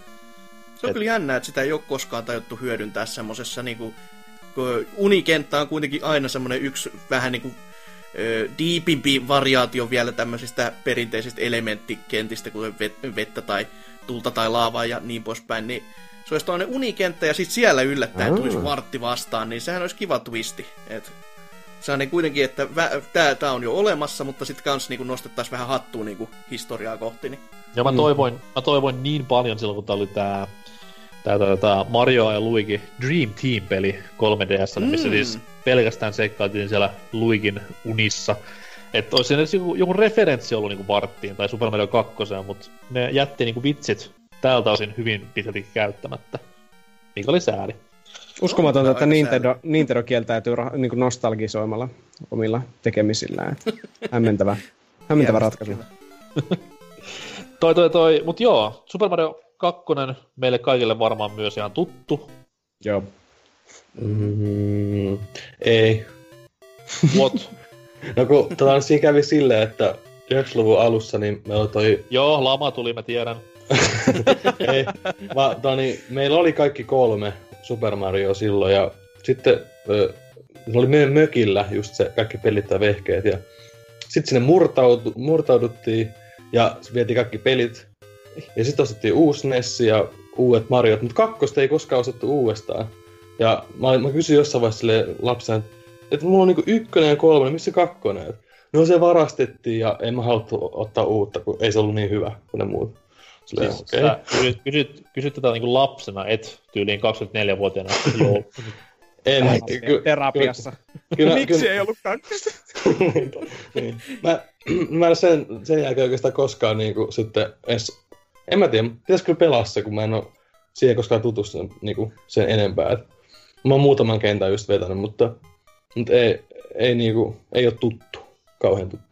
Se on Et- kyllä jännä, että sitä ei ole koskaan tajuttu hyödyntää semmosessa niinku... Unikenttä on kuitenkin aina semmonen yksi vähän niinku diipimpi variaatio vielä tämmöisistä perinteisistä elementtikentistä, kuten vet- vettä tai tulta tai laavaa ja niin poispäin, niin se olisi toinen unikenttä ja sitten siellä yllättäen tulisi vartti vastaan, niin sehän olisi kiva twisti. Et se on niin kuitenkin, että vä- tää, tää on jo olemassa, mutta sitten kans niinku nostettaisiin vähän hattua niinku historiaa kohti. Niin. Ja mä toivoin, mä toivoin niin paljon silloin, kun tää oli tää, tää, tää, tää Mario ja Luigi Dream Team-peli 3DS, mm. missä siis pelkästään seikkailtiin siellä Luigin unissa. Että olisi edes joku, joku referenssi ollut niinku Varttiin tai Super Mario 2, mutta ne jätti niinku vitsit tältä osin hyvin pitkälti käyttämättä. Mikä oli sääli. Uskomatonta, On että Nintendo, Nintendo kieltäytyy rah- niin kuin nostalgisoimalla omilla tekemisillään. Hämmentävä, hämmentävä ratkaisu. Toi, toi, toi. Mut joo, Super Mario 2 meille kaikille varmaan myös ihan tuttu. Joo. Mm, ei. What? No kun tota, siinä kävi silleen, että 90-luvun alussa niin meillä oli toi joo, lama tuli, mä tiedän. Ei, vaan, toni, meillä oli kaikki kolme Super Mario silloin ja sitten ö, se oli meidän mökillä just se kaikki pelit ja vehkeet ja sitten sinne murtaudu, murtauduttiin ja vietiin kaikki pelit ja sitten ostettiin uusi NES ja uudet Mariot, mutta kakkosta ei koskaan ostettu uudestaan. Ja mä, mä kysyin jossain vaiheessa sille lapselle, että mulla on niinku ykkönen ja kolmonen, missä kakkonen? No se varastettiin ja en mä haluttu ottaa uutta, kun ei se ollut niin hyvä kuin ne muut. Silleen, Siis okei. sä kysyt, kysyt, kysyt tätä niinku lapsena, et tyyliin 24-vuotiaana. Joo. En, ky- Terapiassa. Kyllä, Miksi kyllä, ei ollut kakkosta? niin. mä, mä en sen, sen jälkeen oikeastaan koskaan niin kuin, sitten edes, en mä tiedä, pitäisi kyllä pelaa se, kun mä en ole siihen koskaan tutustunut niin kuin, sen enempää. Et, mä oon muutaman kentän just vetänyt, mutta, mutta ei, ei, niin kuin, ei ole tuttu, kauhean tuttu.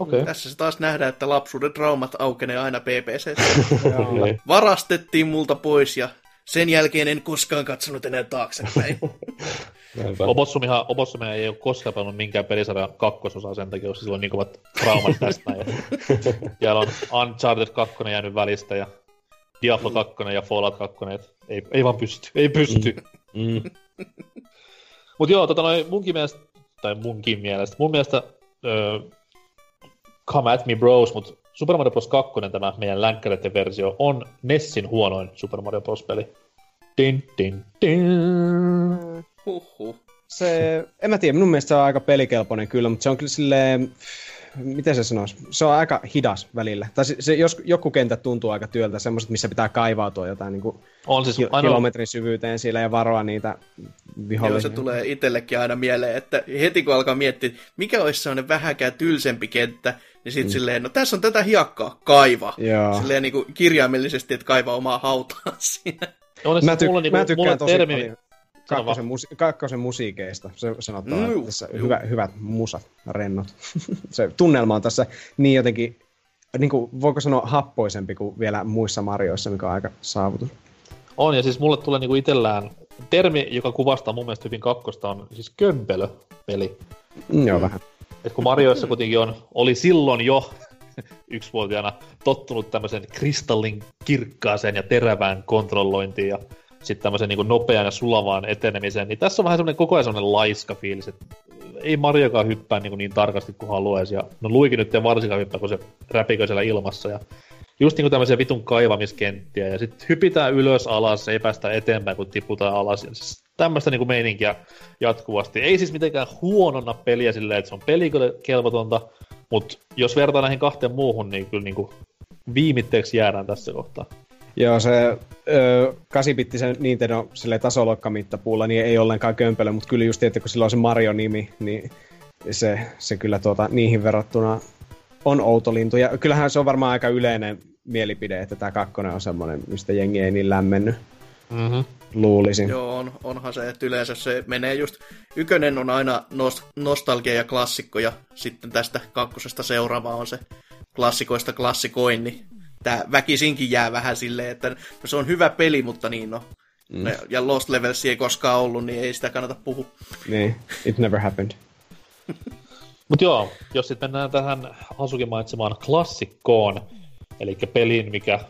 Okei. Okay. Tässä se taas nähdään, että lapsuuden traumat aukenee aina PPC. Niin. Varastettiin multa pois ja sen jälkeen en koskaan katsonut enää taaksepäin. Obossumihan, Obossumihan ei ole koskaan pelannut minkään pelisarjan kakkososaa sen takia, koska sillä on niin kovat traumat tästä. Ja siellä on Uncharted 2 jäänyt välistä ja Diablo 2 ja Fallout 2, et ei, ei vaan pysty, ei pysty. Mm. Mut joo, tota noin munkin mielestä, tai munkin mielestä, mun mielestä öö, Come at me bros, mut Super Mario Bros. 2, tämä meidän länkkäreiden versio, on Nessin huonoin Super Mario Bros. peli. Din, din, din. Huhhuh. Se, en mä tiedä, minun mielestä se on aika pelikelpoinen kyllä, mutta se on kyllä silleen, miten se sanoisi, se on aika hidas välillä. Tai se, se jos, joku kentät tuntuu aika työltä, semmoiset, missä pitää kaivautua jotain niin kuin On siis ki- ainoa, kilometrin syvyyteen siellä ja varoa niitä Joo, vihollisia. se tulee itsellekin aina mieleen, että heti kun alkaa miettiä, mikä olisi sellainen vähäkään tylsempi kenttä, niin sitten mm. silleen, no tässä on tätä hiekkaa, kaiva. Joo. Silleen niin kuin kirjaimellisesti, että kaiva omaa hautaa siinä. on, Mä, tyk- mulla, niinku, mä tykkään mulla tosi termi, paljon kakkosen, musi- kakkosen musiikeista. Se sanotaan, Mm, että tässä juu. hyvä, hyvät musat, rennot. se tunnelma on tässä niin jotenkin, niin kuin, voiko sanoa happoisempi kuin vielä muissa Marioissa, mikä on aika saavutus. On, ja siis mulle tulee niinku itellään termi, joka kuvastaa mun mielestä hyvin kakkosta, on siis kömpelö-peli. Mm, joo, vähän. Et kun Marioissa kuitenkin on, oli silloin jo yksivuotiaana tottunut tämmöisen kristallin kirkkaaseen ja terävään kontrollointiin ja sitten tämmöisen niin nopean ja sulavaan etenemiseen, niin tässä on vähän semmoinen koko ajan semmoinen laiska fiilis, että ei Mariokaan hyppää niin, niin tarkasti kuin haluaisi, ja no Luikin nyt ei varsinkaan hyppää, kun se räpikö siellä ilmassa, ja just niin kuin tämmöisiä vitun kaivamiskenttiä, ja sitten hypitään ylös alas, ei päästä eteenpäin, kun tiputaan alas, ja siis tämmöistä niin meininkiä jatkuvasti. Ei siis mitenkään huonona peliä silleen, että se on pelikelvotonta, mutta jos vertaa näihin kahteen muuhun, niin kyllä niin kuin viimitteeksi jäädään tässä kohtaa. Joo, se ö, 8-bittisen Nintendo sille tasoloikkamittapuulla niin ei ollenkaan kömpelö, mutta kyllä just, että kun sillä on se Mario-nimi, niin se, se kyllä tuota, niihin verrattuna on outo lintu. Ja kyllähän se on varmaan aika yleinen mielipide, että tämä kakkonen on semmoinen, mistä jengi ei niin lämmennyt. Mm-hmm. Luulisin. Joo, on, onhan se, että yleensä se menee just, ykönen on aina nost- nostalgia ja klassikko, ja sitten tästä kakkosesta seuraava on se klassikoista klassikoin, niin tää väkisinkin jää vähän silleen, että no se on hyvä peli, mutta niin no. Mm. Ja Lost Levels ei koskaan ollut, niin ei sitä kannata puhua. Niin, it never happened. Mutta joo, jos sitten mennään tähän Hasukin mainitsemaan klassikkoon, eli peliin, mikä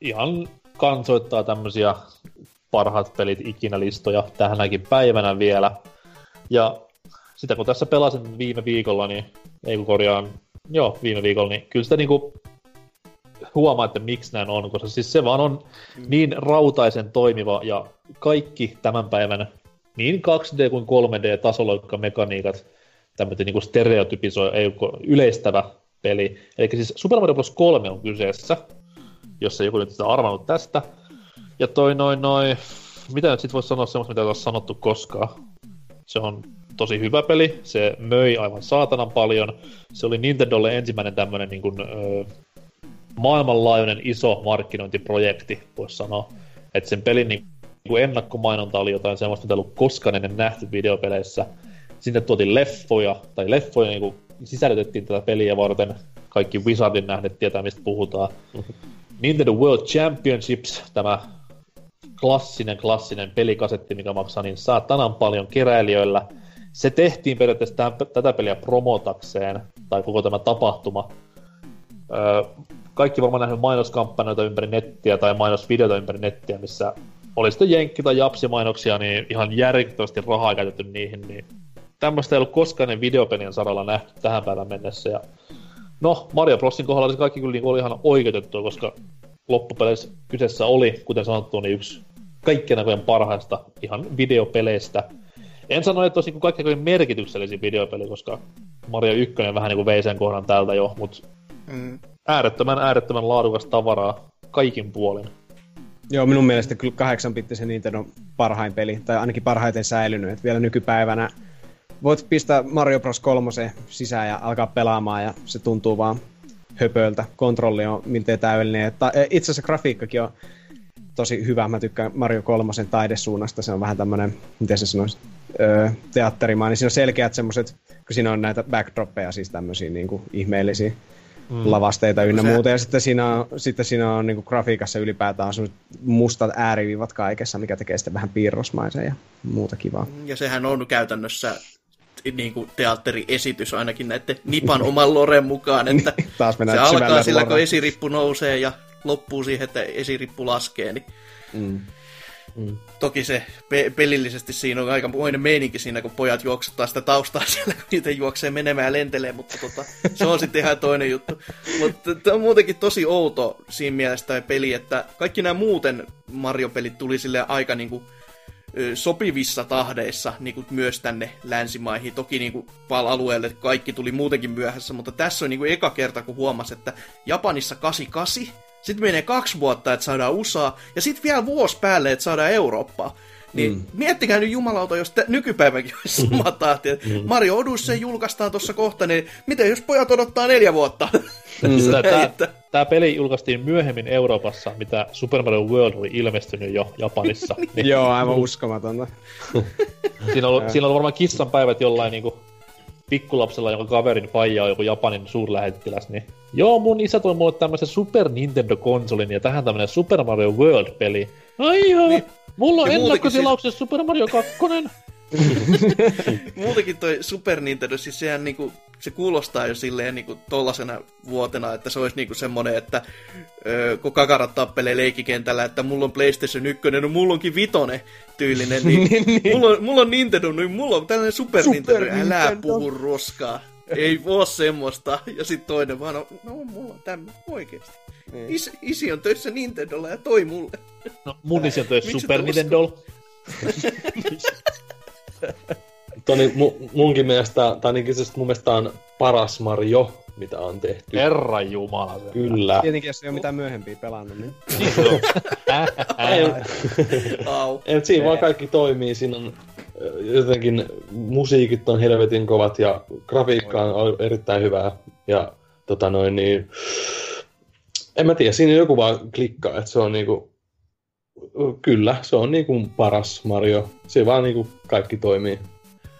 ihan kansoittaa tämmöisiä parhaat pelit ikinä listoja tähänäkin päivänä vielä. Ja sitä kun tässä pelasin viime viikolla, niin ei kun korjaan, joo, viime viikolla, niin kyllä sitä niinku huomaa, että miksi näin on, koska siis se vaan on niin rautaisen toimiva ja kaikki tämän päivän niin 2D kuin 3D mekaniikat tämmöinen niin stereotypisoi, ei yleistävä peli. Eli siis Super Mario Bros. 3 on kyseessä, jos ei joku nyt sitä arvannut tästä. Ja toi noin noin, mitä nyt sit voisi sanoa semmoista, mitä ei ole sanottu koskaan. Se on tosi hyvä peli, se möi aivan saatanan paljon. Se oli Nintendolle ensimmäinen tämmöinen niin kuin, ö, maailmanlaajuinen iso markkinointiprojekti, voisi sanoa. Että sen pelin niin kuin ennakkomainonta oli jotain semmoista, mitä ei ollut koskaan ennen nähty videopeleissä. Sinne tuotiin leffoja, tai leffoja niin kuin sisällytettiin tätä peliä varten. Kaikki Wizardin nähneet tietää, mistä puhutaan. Nintendo World Championships, tämä klassinen, klassinen pelikasetti, mikä maksaa niin saatanan paljon keräilijöillä. Se tehtiin periaatteessa tämän, tätä peliä promotakseen, tai koko tämä tapahtuma. Öö, kaikki varmaan nähnyt mainoskampanjoita ympäri nettiä tai mainosvideoita ympäri nettiä, missä oli sitten jenkki- tai japsimainoksia, niin ihan järkyttävästi rahaa käytetty niihin, niin tämmöistä ei ollut koskaan videopelien saralla nähty tähän päivään mennessä. Ja no, Mario Brosin kohdalla se kaikki kyllä niin oli ihan oikeutettua, koska loppupeleissä kyseessä oli, kuten sanottu, niin yksi kaikkien aikojen parhaista ihan videopeleistä. En sano, että olisi niin kaikkein merkityksellisin videopeli, koska Mario 1 vähän niin kuin vei sen kohdan täältä jo, mutta mm. äärettömän, äärettömän laadukas tavaraa kaikin puolin. Joo, minun mielestä kyllä 8-bittisen Nintendo parhain peli, tai ainakin parhaiten säilynyt. että vielä nykypäivänä voit pistää Mario Bros. 3 sisään ja alkaa pelaamaan, ja se tuntuu vaan höpöltä. Kontrolli on miltei täydellinen. E, itse asiassa grafiikkakin on tosi hyvä. Mä tykkään Mario 3 taidesuunnasta. Se on vähän tämmönen, miten se sanoisi, öö, teatterimainen. Siinä on selkeät semmoset, kun siinä on näitä backdroppeja, siis tämmöisiä niin kuin ihmeellisiä mm. lavasteita ynnä se... muuta. Ja sitten siinä on, sitten siinä on niin kuin grafiikassa ylipäätään on mustat ääriviivat kaikessa, mikä tekee sitten vähän piirrosmaisen ja muuta kivaa. Ja sehän on käytännössä niin kuin teatteriesitys ainakin näiden Nipan oman loren mukaan, että niin, Taas se alkaa sillä, lore. kun esirippu nousee ja loppuu siihen, että esirippu laskee, niin mm. Mm. Toki se pe- pelillisesti siinä on aika muinen meininki siinä, kun pojat juoksuttaa sitä taustaa siellä, kun niitä juoksee menemään ja lentelee, mutta tota, se on sitten ihan toinen juttu. Mutta tämä on muutenkin tosi outo siinä mielessä tämä peli, että kaikki nämä muuten Mario-pelit tuli sille aika niinku sopivissa tahdeissa niin kuin myös tänne länsimaihin. Toki niin kuin PAL-alueelle kaikki tuli muutenkin myöhässä, mutta tässä on niin kuin eka kerta, kun huomasi, että Japanissa 88, sitten menee kaksi vuotta, että saadaan USA, ja sitten vielä vuosi päälle, että saadaan Eurooppaa. Niin mm. miettikää nyt jumalauta, jos te, nykypäivänkin olisi mm. sama tahti. Mm. Mario Odyssey julkaistaan tuossa kohta, niin miten jos pojat odottaa neljä vuotta? Mm. Tämä, tämä peli julkaistiin myöhemmin Euroopassa, mitä Super Mario World oli ilmestynyt jo Japanissa. niin. Joo, aivan uskomatonta. siinä, on, siinä on varmaan kissan päivät jollain niin kuin, pikkulapsella, jonka kaverin faija on joku Japanin suurlähettiläs, niin joo, mun isä toi mulle tämmöisen Super Nintendo-konsolin ja tähän tämmönen Super Mario World-peli. Ai joo, niin. mulla on ennakkotilauksessa siis... Super Mario 2. Muutenkin toi Super Nintendo, siis sehän niinku, se kuulostaa jo silleen niinku tollasena vuotena, että se olisi niinku semmonen, että ö, kun kakarat tappelee leikikentällä, että mulla on PlayStation 1, no mulla onkin vitone tyylinen, niin, niin, niin. Mulla, on, mulla on Nintendo, niin mulla on tällainen Super, Super Nintendo, Nintendo. älä puhu roskaa. Ei voi semmoista. Ja sitten toinen vaan, no, no mulla on tämmöinen oikeesti. Niin. Is, isi on töissä Nintendolla ja toi mulle. No mun isi on töissä Super Nintendo. Toni, mu- munkin mielestä, tai ainakin siis mun mielestä on paras Mario, mitä on tehty. Herra Jumala. Kyllä. Tietenkin, jos ei ole mitään myöhempiä pelannut, niin... ei, siinä vaan kaikki toimii. Siinä on jotenkin musiikit on helvetin kovat ja grafiikka on erittäin hyvää. Ja tota noin niin... En mä tiedä, siinä joku vaan klikkaa, että se on niinku Kyllä, se on niin kuin paras Mario. Se vaan niin kuin kaikki toimii.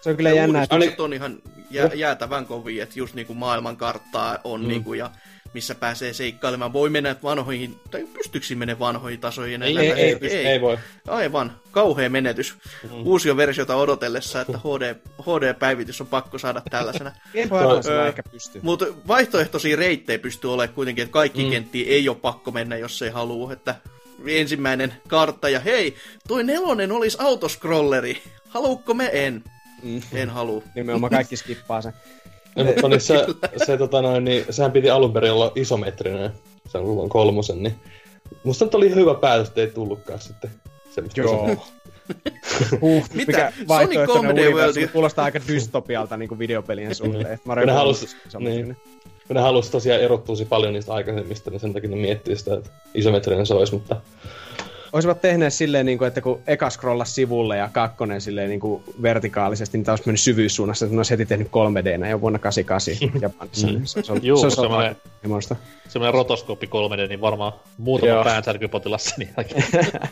Se on kyllä jännä, että on ihan jä, jäätävän kovia, että just niinku maailmankarttaa on mm. niinku, ja missä pääsee seikkailemaan. Voi mennä vanhoihin, tai pystyykö mennä vanhoihin tasoihin? Ei, ei, ei, ei, ei voi. Aivan, kauhea menetys. Mm. Uusia versiota odotellessa, että HD, HD-päivitys on pakko saada tällaisena. Öö. Mutta vaihtoehtoisia reittejä pystyy olemaan kuitenkin, että kaikki Mm. mm. kenttiä ei ole pakko mennä, jos ei halua. Että ensimmäinen kartta ja hei, toi nelonen olisi autoscrolleri. Haluukko me? En. Mm. En halua. Nimenomaan kaikki skippaa sen. Ja, mutta niin se, se, tota noin, niin, sehän piti alun perin olla isometrinen, sen luvun kolmosen, niin musta nyt oli hyvä päätös, että ei tullutkaan sitten semmoista Joo. Huh, Mitä? mikä Sonic vaihtoehtoinen universumi World. kuulostaa aika dystopialta niin videopelien suhteen. Mario Ne halus- niin. ne halusi tosiaan erottua tosi paljon niistä aikaisemmista, niin sen takia ne miettii sitä, että isometrinen se olisi, mutta Olisivat tehneet silleen, niin kuin, että kun eka scrollas sivulle ja kakkonen silleen niin kuin vertikaalisesti, niin tämä olisi mennyt syvyyssuunnassa, että ne olisi heti tehnyt 3D jo vuonna 88 Japanissa. Mm. Se, se, on- Juu, se, on semmoinen-. Semmoinen rotoskooppi 3D, niin varmaan muutama päänsärkypotilas sen jälkeen.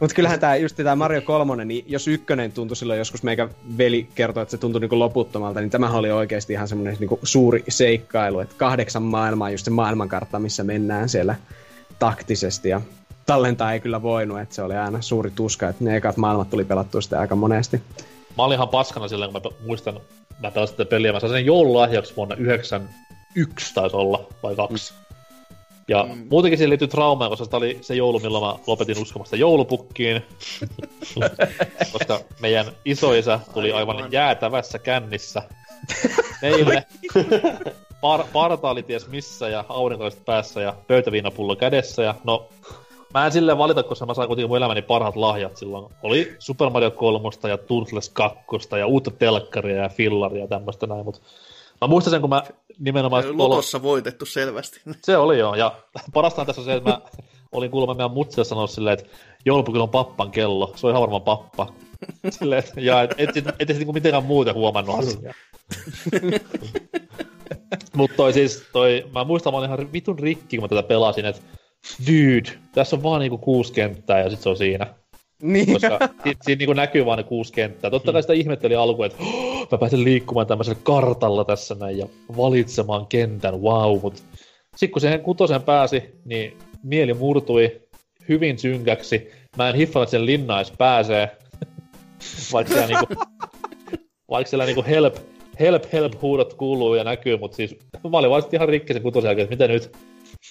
Mutta kyllähän tämä just tämä Mario 3, niin jos ykkönen tuntui silloin joskus meikä veli kertoi, että se tuntui niinku loputtomalta, niin tämä oli oikeasti ihan semmoinen niinku suuri seikkailu, että kahdeksan maailmaa on just se maailmankartta, missä mennään siellä taktisesti ja tallentaa ei kyllä voinut, että se oli aina suuri tuska, että ne ekat maailmat tuli pelattua sitten aika monesti. Mä olin ihan paskana silloin, kun mä muistan, mä pelasin sitä peliä. Mä sain sen joululahjaksi vuonna 91 taisi olla, vai kaksi. Ja mm. muutenkin siihen liittyy traumaa, koska sitä oli se joulu, milloin mä lopetin uskomasta joulupukkiin. koska meidän isoisä tuli aivan, Aivan. jäätävässä kännissä meille. Par- parta oli ties missä ja aurinkoiset päässä ja pöytäviinapullo kädessä. Ja no, mä en silleen valita, koska mä sain kuitenkin mun elämäni parhaat lahjat silloin. Oli Super Mario 3 ja Turtles 2 ja uutta telkkaria ja fillaria ja tämmöistä näin, mutta mä muistan sen, kun mä nimenomaan... Lotossa voitettu selvästi. Se oli joo, ja parasta tässä on se, että mä olin kuulemma meidän mutsille sanonut silleen, että joulupukilla on pappan kello, se on ihan varmaan pappa. Silleen, että, ja et, et, et, et, et niinku mitenkään muuta huomannut asiaa. Mutta toi siis, toi, mä muistan, mä olin ihan vitun rikki, kun mä tätä pelasin, että dude, tässä on vaan niinku kuusi kenttää ja sit se on siinä. Niin, Koska si- siinä niinku näkyy vaan ne kuusi kenttää. Totta kai sitä ihmetteli alkuun, että "Oh, mä pääsen liikkumaan tämmöisellä kartalla tässä näin ja valitsemaan kentän, wow. Mut sitten kun siihen kutosen pääsi, niin mieli murtui hyvin synkäksi. Mä en hiffannut, että sen linna edes pääsee. vaikka siellä niinku, vaikka siellä niinku help, help, help huudot kuuluu ja näkyy, mutta siis mä olin vaan sit ihan rikki sen kutosen jälkeen, että mitä nyt.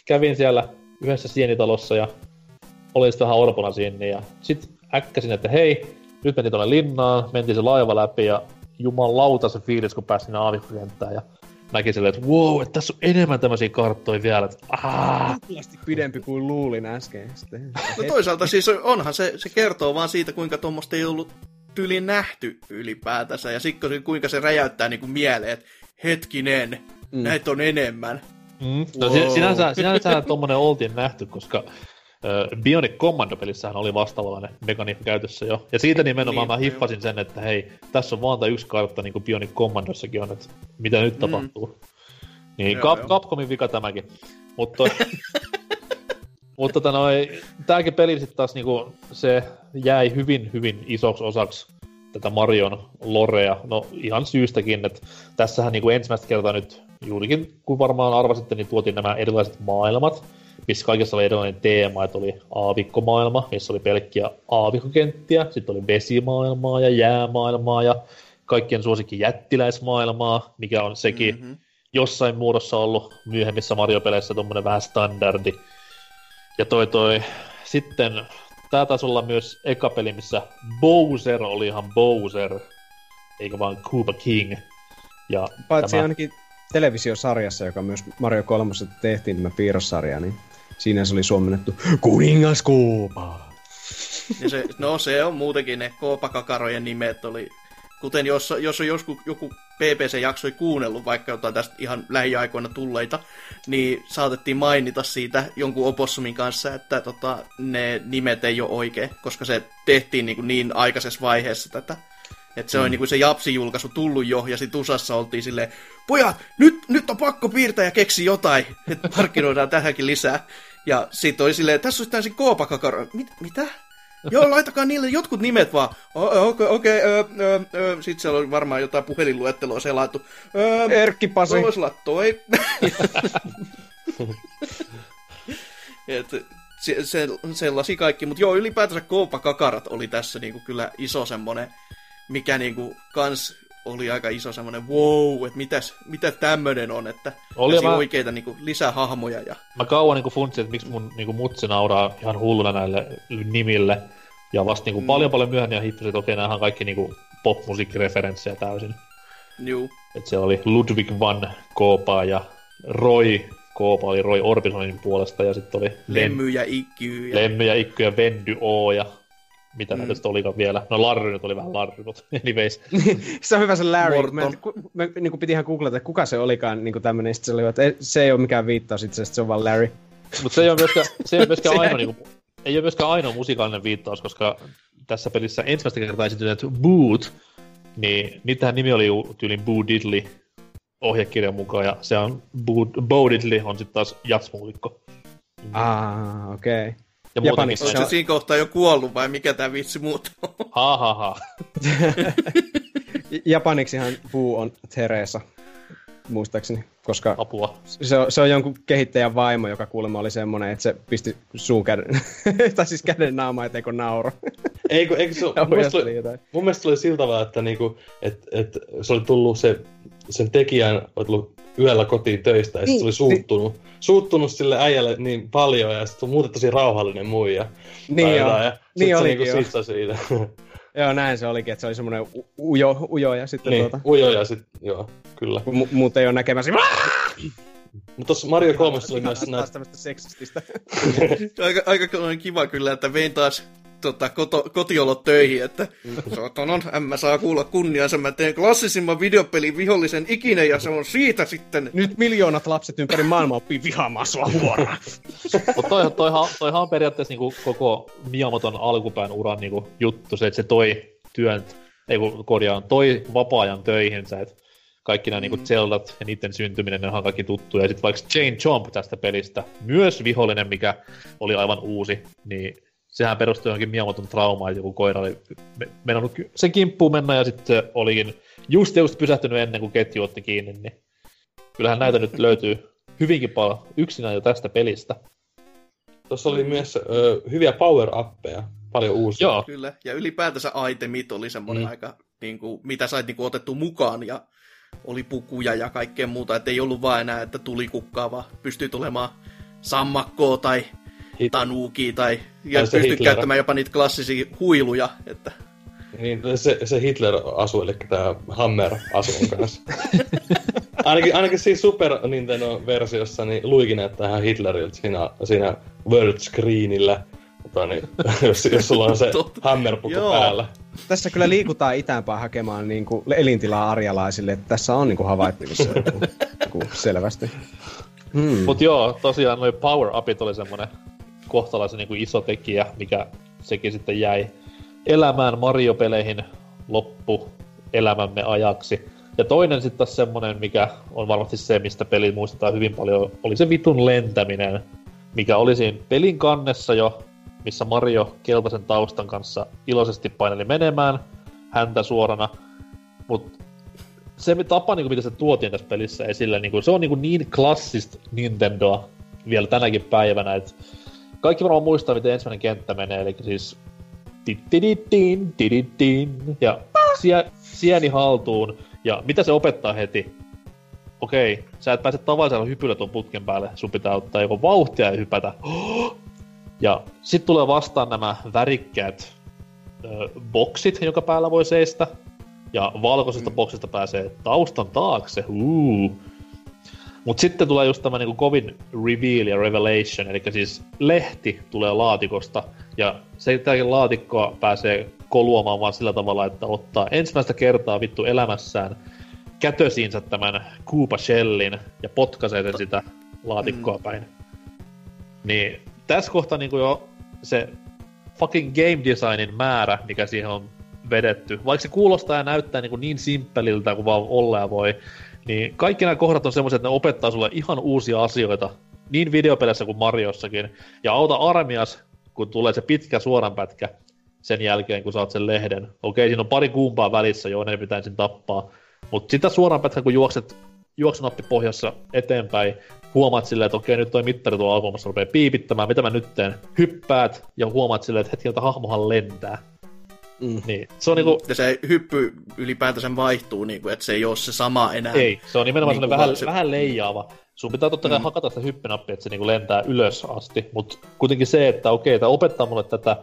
Kävin siellä yhdessä sienitalossa ja olin sitten vähän orpona sinne ja sit äkkäsin, että hei, nyt mentiin tuonne linnaan, mentiin se laiva läpi ja jumalauta se fiilis, kun pääsin sinne aavikkokenttään ja näki silleen, että wow, että tässä on enemmän tämmöisiä karttoja vielä, että aah, Tuplasti pidempi kuin luulin äsken. Sitten. No toisaalta siis onhan se, se kertoo vaan siitä, kuinka tuommoista ei ollut tyli nähty ylipäätänsä. Ja sitten kuinka se räjäyttää niinku mieleen, että hetkinen, mm. näitä on enemmän. Mm. No Wow. sinänsä, sinänsä tuommoinen oltiin nähty, koska ö, Bionic Commando-pelissähän oli vastaavallainen mekaniikka käytössä jo. Ja siitä nimenomaan Niin, mä hiffasin sen, että hei, tässä on vaan tämä yksi kartta, niin kuin Bionic Commandossakin on, että mitä nyt tapahtuu. Niin Joo, Cap- joo. Capcomin vika tämäkin. Mutta Mutta tota noi, tääkin peli sitten taas niinku, se jäi hyvin, hyvin isoksi osaksi tätä Marion lorea. No ihan syystäkin, että tässähän niinku ensimmäistä kertaa nyt juurikin, kun varmaan arvasitte, niin tuotiin nämä erilaiset maailmat, missä kaikessa oli erilainen teema, että oli aavikkomaailma, missä oli pelkkiä aavikkokenttiä, sitten oli vesimaailmaa ja jäämaailmaa ja kaikkien suosikki jättiläismaailmaa, mikä on sekin mm-hmm. jossain muodossa ollut myöhemmissä Mario-peleissä tuommoinen vähän standardi. Ja toi toi, sitten tää taisi olla myös eka peli, missä Bowser oli ihan Bowser, eikä vaan Koopa King. Ja Paitsi tämä, ainakin televisiosarjassa, joka myös Mario 3 tehtiin tämä piirrossarja, niin siinä se oli suomennettu Kuningas Koopa. Se, no se on muutenkin ne koopakakarojen nimet oli, kuten jos, jos on joskus joku PPC-jaksoi kuunnellut vaikka jotain tästä ihan lähiaikoina tulleita, niin saatettiin mainita siitä jonkun opossumin kanssa, että tota, ne nimet ei ole oikein, koska se tehtiin niin, niin aikaisessa vaiheessa tätä. Että se mm. on niin kuin se Japsi-julkaisu tullut jo, ja sitten USAssa oltiin silleen, pojat, nyt, nyt on pakko piirtää ja keksi jotain, että markkinoidaan tähänkin lisää. Ja sit oli silleen, tässä olisi täysin koopakakaro. Mit, mitä? Joo, laitakaa niille jotkut nimet vaan. Okei, okei, sitten siellä oli varmaan jotain puhelinluetteloa selattu. Erkki Pasi. Voisi olla toi. Et, se, se, sellaisia kaikki, mutta joo, ylipäätänsä koopakakarat oli tässä niinku kyllä iso semmonen, mikä niinku kans oli aika iso semmonen wow, että mitäs, mitä tämmönen on, että Oli mä- oikeita niinku lisähahmoja ja Mä kauan niinku funtsin, että miksi mun niinku mutsi nauraa ihan hulluna näille nimille. Ja vasta niinku Mm. paljon paljon myöhemmin ja hippasin, että okei, näähän on kaikki niinku popmusiikkireferenssejä täysin. juu. Et se oli Ludwig van Koopa ja Roy Koopa oli Roy Orbisonin puolesta ja sitten oli Lem- Lemmy ja Ikky ja Lemmy ja Ikky ja Vendy O ja mitä Mm. näitä sitten olikaan vielä. No Larry nyt oli vähän Larry, mutta anyways. Se on hyvä se Larry. Morton. Ku, mä niin kuin piti ihan googlata, että kuka se olikaan niin kuin tämmönen. Sitten se oli, että ei- se ei ole mikään viittaus itse asiassa, se on vaan Larry. Mutta se ei ole myöskään, se ei ole myöskään Se- ainoa, niinku, ei ole myöskään ainoa musikaalinen viittaus, koska tässä pelissä ensimmäistä kertaa esiintyneet Boot, niin niitähän nimi oli tyylin Boo Diddley ohjekirjan mukaan, ja se on Boo, Bo Diddley on sitten taas jatsmuulikko. Ah, okei. Okay. Ja Japanissa muutenkin on se, siinä kohtaa jo kuollut vai mikä tämä vitsi muut on? ha ha ha. Japaniksihan Boo on Teresa, muistaakseni, koska Apua. se on, se on jonkun kehittäjän vaimo, joka kuulemma oli semmonen, että se pisti suun käden, tai siis käden naamaan, ettei kun nauro. Eikö, eikö se, mun, mielestä oli, mun mielestä oli sillä tavalla, että niinku, et, et, se oli tullut se, sen tekijän oli tullut yöllä kotiin töistä ja sitten Niin, se oli suuttunut, suuttunut sille äijälle niin paljon ja sitten muuten tosi rauhallinen muija. Niin joo. ja Niin se niinku sitsasi siitä. Joo, näin se olikin, että se oli semmoinen u- ujo, ujo ja sitten niin, tuota, ujo ja sit, joo, kyllä. kun mu- muut ei ole näkemässä. Mutta tuossa Mario 3 oli myös Taas näitä, tämmöistä seksististä. aika, aika kiva kyllä, että vein taas tota, koto, kotiolot töihin, että saatanan, ämmä saa kuulla kunniansa. Mä teen klassisimman videopelin vihollisen ikinä ja se on siitä sitten. Nyt miljoonat lapset ympäri maailmaa oppii vihaamaan sua huoraan. Mutta toi, toihan, toihan on periaatteessa niinku koko Miyamoton alkupään uran niinku juttu, se, että se toi työn, ei kun korjaan, toi vapaa-ajan töihinsä, että kaikki nämä mm. niinku Zeldat ja niiden syntyminen, ne on kaikki tuttuja. Ja sitten vaikka Jane Jump tästä pelistä, myös vihollinen, mikä oli aivan uusi, niin sehän perustui johonkin Miyamoton traumaan, että joku koira oli me- mennyt ky- sen kimppuun mennä ja sitten se olikin just just pysähtynyt ennen kuin ketju otti kiinni, niin kyllähän näitä nyt löytyy hyvinkin paljon yksinään jo tästä pelistä. tuossa oli myös ö, hyviä power-appeja, paljon uusia. Joo, Kyllä, ja ylipäätänsä itemit oli semmoinen Mm. mm. aika, niin kuin, mitä sait niin kuin, otettu mukaan ja oli pukuja ja kaikkea muuta, että ei ollut vaan enää, että tuli kukkaa, vaan pystyi tulemaan sammakkoa tai Hit- tanuukia tai, ja Tai se pystyi Hitler. käyttämään jopa niitä klassisia huiluja, että Niin, se, se Hitler-asu, eli tämä Hammer-asun kanssa. ainakin, ainakin siinä Super Nintendo-versiossa niin Luigi näyttää ihan Hitleriltä siinä, siinä World Screenillä. Tota, niin, jos, jos sulla on se Joo. päällä. Tässä kyllä liikutaan itäänpäin hakemaan niin kuin elintilaa arjalaisille, että tässä on niin kuin havaittavissa joku, joku selvästi. Hmm. Mut joo, tosiaan noi power-upit oli semmonen kohtalaisen niinku iso tekijä, mikä sekin sitten jäi elämään Mario-peleihin loppu elämämme ajaksi. Ja toinen sitten taas semmonen, mikä on varmasti se, mistä peli muistetaan hyvin paljon, oli se vitun lentäminen, mikä oli siinä pelin kannessa jo, missä Mario keltaisen taustan kanssa iloisesti paineli menemään häntä suorana. Mut se tapa, niin kuin, mitä se tuotiin tässä pelissä esille, niin kuin, se on niin, kuin niin klassista Nintendoa vielä tänäkin päivänä, että kaikki varmaan muistaa, miten ensimmäinen kenttä menee, eli siis tittidittiin, tidittiin, ja sie, sieni haltuun, ja mitä se opettaa heti? Okei, sä et pääse tavallisella hypyllä tuon putken päälle, sun pitää ottaa joko vauhtia ja hypätä. Ja sitten tulee vastaan nämä värikkäät ö, boksit, jonka päällä voi seistä. Ja valkoisesta mm. boksista pääsee taustan taakse. Uh. Mutta sitten tulee just tämä niinku kovin reveal ja revelation, eli siis lehti tulee laatikosta, ja se tämäkin laatikkoa pääsee koluamaan vaan sillä tavalla, että ottaa ensimmäistä kertaa vittu elämässään kätösiinsä tämän Koopa Shellin ja potkaisee sen sitä laatikkoa mm. päin. Niin tässä kohtaa niinku jo se fucking game designin määrä, mikä siihen on vedetty, vaikka se kuulostaa ja näyttää niin, niin simppeliltä kuin vaan olla voi, niin kaikki nämä kohdat on semmoiset, että ne opettaa sulle ihan uusia asioita niin videopeleissä kuin Mariossakin. Ja auta armias, kun tulee se pitkä suoran pätkä sen jälkeen, kun saat sen lehden. Okei, siinä on pari kuumpaa välissä, joo, ne pitää ensin tappaa. Mutta sitä suoran pätkän, kun juokset juoksunappi pohjassa eteenpäin, huomaat silleen, että okei, nyt toi mittari tuolla alkuomassa rupeaa piipittämään, mitä mä nyt teen? Hyppäät ja huomaat silleen, että hetkeltä hahmohan lentää. Mm. Niin. Se on niinku... Ja se hyppy ylipäätänsä vaihtuu, niin kuin, että se ei ole se sama enää. Ei, se on nimenomaan Niinku vähän, se- vähän leijaava. Sun pitää totta kai mm. hakata sitä hyppynappia, että se niinku lentää ylös asti, mutta kuitenkin se, että okei, tämä opettaa mulle tätä,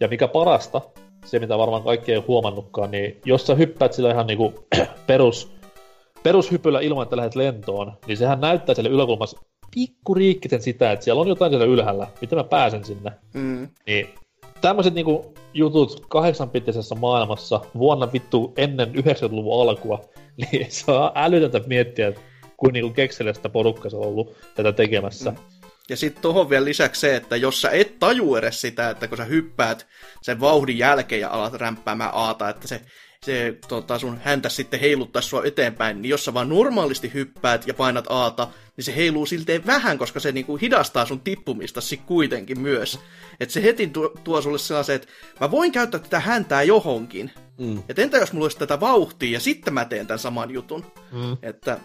ja mikä parasta, se mitä varmaan kaikki ei huomannutkaan, niin jos sä hyppäät sillä ihan niinku perus, perushypyllä ilman, että lähdet lentoon, niin sehän näyttää siellä yläkulmassa pikkuriikkisen sitä, että siellä on jotain siellä ylhäällä, miten mä pääsen sinne. Mm. Niin tämmöiset niinku jutut kahdeksanpitisessä maailmassa vuonna vittu ennen 90-luvun alkua, niin se on älytöntä miettiä, että kuin niinku kekselestä porukka on ollut tätä tekemässä. Mm. Ja sitten tuohon vielä lisäksi se, että jos sä et taju edes sitä, että kun sä hyppäät sen vauhdin jälkeen ja alat rämpäämään aata, että se, se tota, sun häntä sitten heiluttaisi sua eteenpäin, niin jos sä vaan normaalisti hyppäät ja painat aata, niin se heiluu silteen vähän, koska se niinku hidastaa sun tippumista kuitenkin myös. Että se heti tuo, tuo sulle sellaisen, että mä voin käyttää tätä häntää johonkin. Mm. Että entä jos mulla olisi tätä vauhtia ja sitten mä teen tämän saman jutun. Mm. Että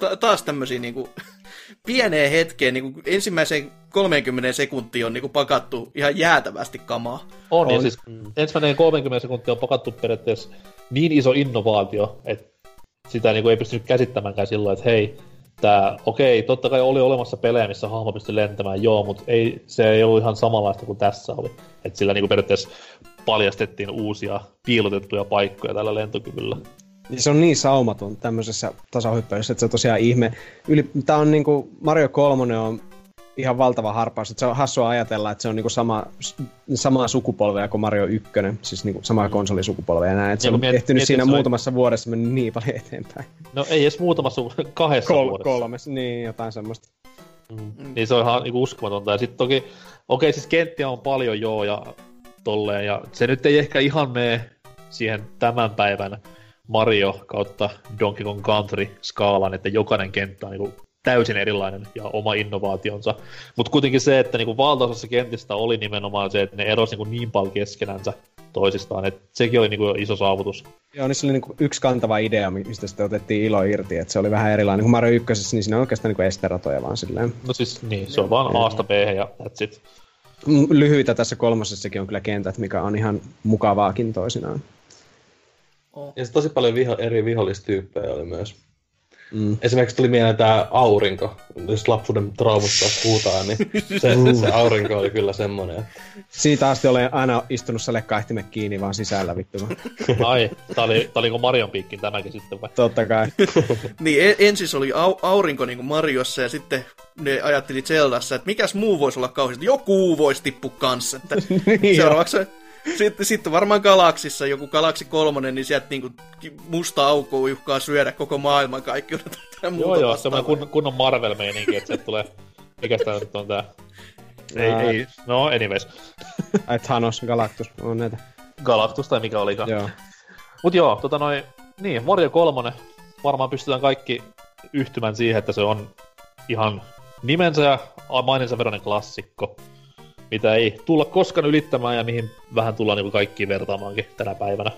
ta- taas tämmöisiä niinku, pieneen hetkeen, niinku, ensimmäiseen 30 sekuntiin on niinku pakattu ihan jäätävästi kamaa. On, ja On. siis ensimmäinen 30 sekuntia on pakattu periaatteessa niin iso innovaatio, että sitä niinku ei pystynyt käsittämäänkään silloin, että hei, tää, okei, totta kai oli olemassa pelejä, missä hahmo pystyi lentämään, joo, mutta ei, se ei ollut ihan samanlaista kuin tässä oli. Että sillä niinku periaatteessa paljastettiin uusia piilotettuja paikkoja tällä lentokyvyllä. Ja se on niin saumaton tämmöisessä tasahyppäyksessä, että se on tosiaan ihme. Yli, tää on niinku, Mario 3 on ihan valtava harppaus. Että se on hassua ajatella, että se on niinku sama, samaa sukupolvea kuin Mario 1, siis niinku samaa konsolisukupolvea ja näin. Että se Niin, on miet- ehtinyt mietit, siinä se oli- muutamassa vuodessa mennyt niin paljon eteenpäin. No ei edes muutamassa, kahdessa Kol- vuodessa. kolmessa, niin jotain semmoista. Mm. Niin se on ihan niinku uskomatonta. Ja sitten toki, okei siis kenttiä on paljon joo ja tolleen. Ja se nyt ei ehkä ihan mene siihen tämän päivän Mario kautta Donkey Kong Country skaalan, että jokainen kenttä on niinku täysin erilainen ja oma innovaationsa. Mutta kuitenkin se, että niinku valtaosassa kentistä oli nimenomaan se, että ne erosi niinku niin paljon keskenänsä toisistaan, että sekin oli niinku iso saavutus. Joo, niin se oli niinku yksi kantava idea, mistä sitten otettiin ilo irti, että se oli vähän erilainen. Kun Mario 1, niin siinä on oikeastaan niinku esteratoja vaan silleen. No siis niin, se on vaan Asta B ja that's it. M- Lyhyitä tässä kolmosessakin on kyllä kentät, mikä on ihan mukavaakin toisinaan. Ja se tosi paljon viho, eri vihollistyyppejä oli myös. Mm. Esimerkiksi tuli mieleen tämä aurinko. Jos lapsuuden traumasta puhutaan, niin se, se aurinko oli kyllä semmoinen. Siitä asti olen aina istunut salekaihtimet kiinni vaan sisällä vittu. Ai, tää oli, tää oli kuin Marion piikkin tämäkin sitten vai? Totta kai. Niin en, ensin se oli au, aurinko niin kuin Mariossa ja sitten ne ajatteli Zeldassa, että mikäs muu voisi olla kauheasti. Joku voisi tippua kanssa. Että Niin seuraavaksi sitten, sitten varmaan Galaksissa, joku Galaksi kolmonen, niin sieltä niinku musta aukko uhkaa syödä koko maailman kaikki Joo, joo, semmoinen kun, kunnon Marvel-meininki, että sieltä tulee... Mikäs tää nyt on tää? Ei, Ää. ei, no anyways. Ai Thanos, Galactus, on näitä. Galactus tai mikä olikaan. Joo. Mut joo, tota noin, niin, Mario 3, varmaan pystytään kaikki yhtymään siihen, että se on ihan nimensä ja maininsa veronen klassikko, mitä ei tulla koskaan ylittämään ja mihin vähän tullaan niinku kaikki vertaamaankin tänä päivänä.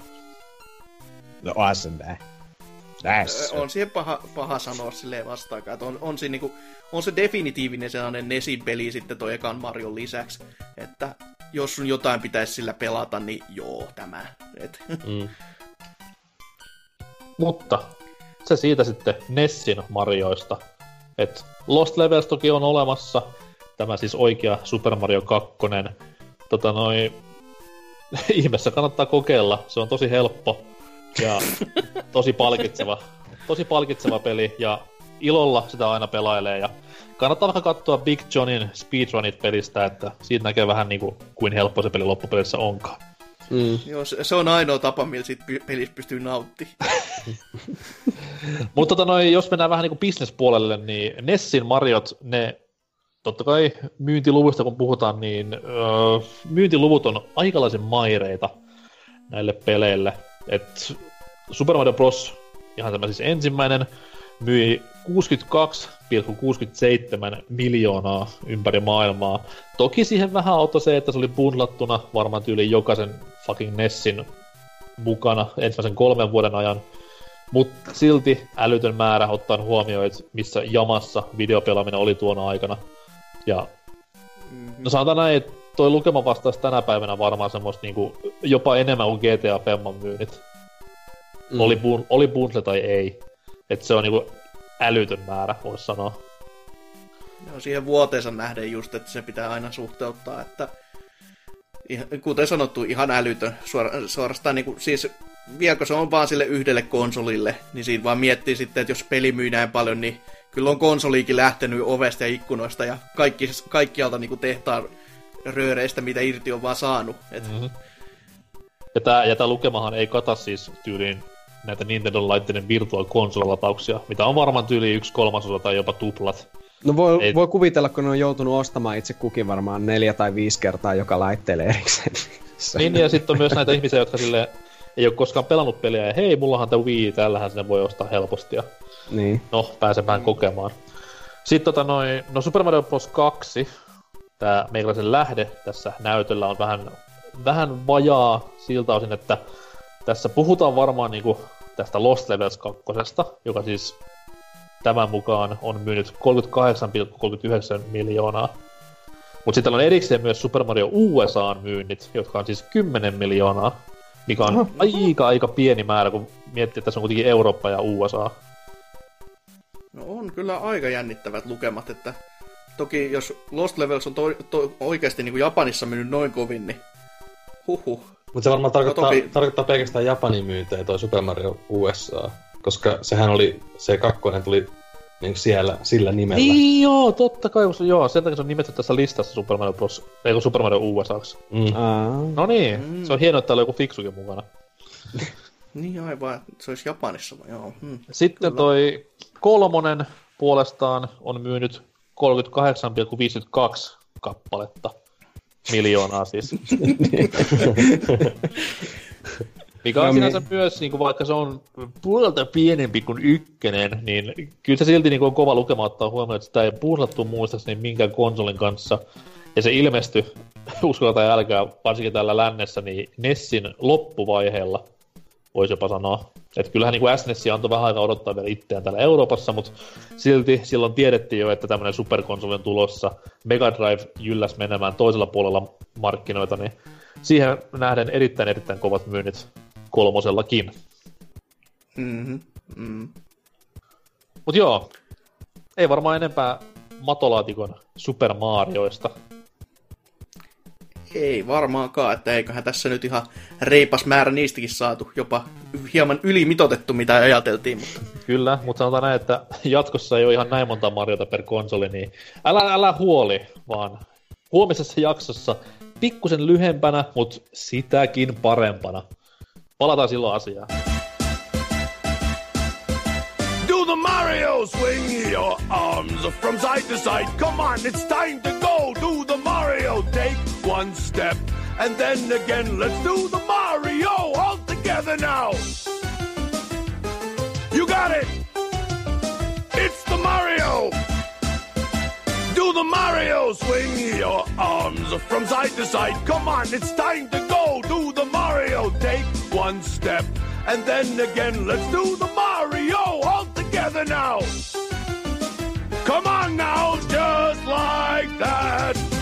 No. That's Ö, on siihen paha, paha sanoa silleen vastaakaan, että on, on, se, niinku, on se definitiivinen sellainen Nesin peli sitten toi ekan Marion lisäksi, että jos sun jotain pitäisi sillä pelata, niin joo, tämä. Et, Mm. Mutta se siitä sitten Nessin Marioista. Et Lost Levels toki on olemassa, tämä siis oikea Super Mario 2. Tota noi, ihmeessä kannattaa kokeilla, se on tosi helppo ja tosi palkitseva, tosi palkitseva peli ja ilolla sitä aina pelailee ja kannattaa vaikka katsoa Big Johnin speedrunit pelistä, että siitä näkee vähän niinku kuin helppo se peli loppupelissä onkaan. Mm. joo, se, se on ainoa tapa, millä siitä py- pelistä pystyy nauttimaan. Mutta tota noin, jos mennään vähän niin bisnespuolelle, niin Nessin Mariot, ne totta kai myyntiluvuista kun puhutaan, niin öö, myyntiluvut on aikalaisen maireita näille peleille. Et Super Mario Bros. ihan tämä siis ensimmäinen, myi 62,67 miljoonaa ympäri maailmaa. Toki siihen vähän auttoi se, että se oli bundlattuna varmaan tyyliin jokaisen fucking Nessin mukana ensimmäisen kolmen vuoden ajan. Mutta silti älytön määrä ottaen huomioon, että missä jamassa videopelaaminen oli tuona aikana. Ja no sanotaan näin, että toi lukema vastaisi tänä päivänä varmaan semmoista niinku, jopa enemmän kuin GTA Femman myynnit. Mm. Oli, bun, oli bundle tai ei. Että se on niinku älytön määrä, voisi sanoa. No siihen vuoteensa nähden just, että se pitää aina suhteuttaa, että kuten sanottu, ihan älytön. Suora, suorastaan niin kuin, siis vieläkö se on vaan sille yhdelle konsolille, niin siinä vaan miettii sitten, että jos peli myy näin paljon, niin kyllä on konsoliikin lähtenyt ovesta ja ikkunoista ja kaikki, kaikkialta niin kuin tehtaan rööreistä, mitä irti on vaan saanut. Et... Mm-hmm. Ja tämä ja tää lukemahan ei kata siis tyyliin näitä Nintendo-laitteiden virtual console mitä on varmaan tyyli yksi kolmasosa tai jopa tuplat. No voi, ei... voi kuvitella, kun ne on joutunut ostamaan itse kukin varmaan neljä tai viisi kertaa joka laitteelle erikseen. niin, ja sitten on myös näitä ihmisiä, jotka sille ei ole koskaan pelannut peliä, ja hei, mullahan tämä Wii, tällähän sinne voi ostaa helposti, ja niin. no, pääsemään kokemaan. Sitten tota noin, no Super Mario Bros. 2, tämä meikäläisen lähde tässä näytöllä on vähän, vähän vajaa siltä osin, että tässä puhutaan varmaan niinku tästä Lost Levels 2, joka siis tämän mukaan on myynyt 38,39 miljoonaa. Mutta sitten on erikseen myös Super Mario USAn myynnit, jotka on siis 10 miljoonaa, mikä on aika aika pieni määrä, kun miettii, että tässä on kuitenkin Eurooppa ja USA. No on kyllä aika jännittävät lukemat, että toki jos Lost Levels on to, to, oikeasti niin kuin Japanissa mennyt noin kovin, niin huhu. Mutta se varmaan tarkoittaa, toki... tarkoittaa pelkästään Japanin myyntejä toi Super Mario USA, koska sehän oli, se kakkonen tuli niin siellä, sillä nimellä. Niin joo, totta kai, joo, sen takia se on nimetty tässä listassa Super Mario Bros. Ei Super Mario USA. Mm. No niin, mm. se on hienoa, että täällä on joku fiksukin mukana. niin aivan, se olisi Japanissa, joo. Hmm, Sitten kyllä. toi kolmonen puolestaan on myynyt 38,52 kappaletta. Miljoonaa siis. Mikä on no, sinänsä me... myös, niin kuin vaikka se on puolelta pienempi kuin ykkönen, niin kyllä se silti niin kuin on kova lukema ottaa huomioon, että sitä ei puhlattu muistaakseni minkään konsolin kanssa. Ja se ilmestyi, uskolla tai älkää, varsinkin täällä lännessä, niin Nessin loppuvaiheella, voisi jopa sanoa. Että kyllähän niin kuin SNES antoi vähän aikaa odottaa vielä itseään täällä Euroopassa, mutta silti silloin tiedettiin jo, että tämmöinen superkonsoli on tulossa. Mega Drive jylläs menemään toisella puolella markkinoita, niin siihen nähden erittäin erittäin kovat myynnit kolmosellakin. Mm-hmm. Mm. Mut joo, ei varmaan enempää matolaatikon Super Marioista. Ei varmaankaan, että eiköhän tässä nyt ihan reipas määrä niistäkin saatu, jopa hieman ylimitotettu mitä ajateltiin. Mutta... Kyllä, mutta sanotaan näin, että jatkossa ei ole ihan näin monta Mariota per konsoli, niin älä, älä huoli, vaan huomisessa jaksossa pikkusen lyhempänä, mutta sitäkin parempana. Palataan silloin asiaan. Mario swing your arms from side to side. Come on, it's time to go. Do the Mario. Take one step and then again. Let's do the Mario all together now. You got it. It's the Mario. Do the Mario. Swing your arms from side to side. Come on, it's time to go. Do the Mario. Take one step and then again. Let's do the Mario all together now. Come on now, just like that.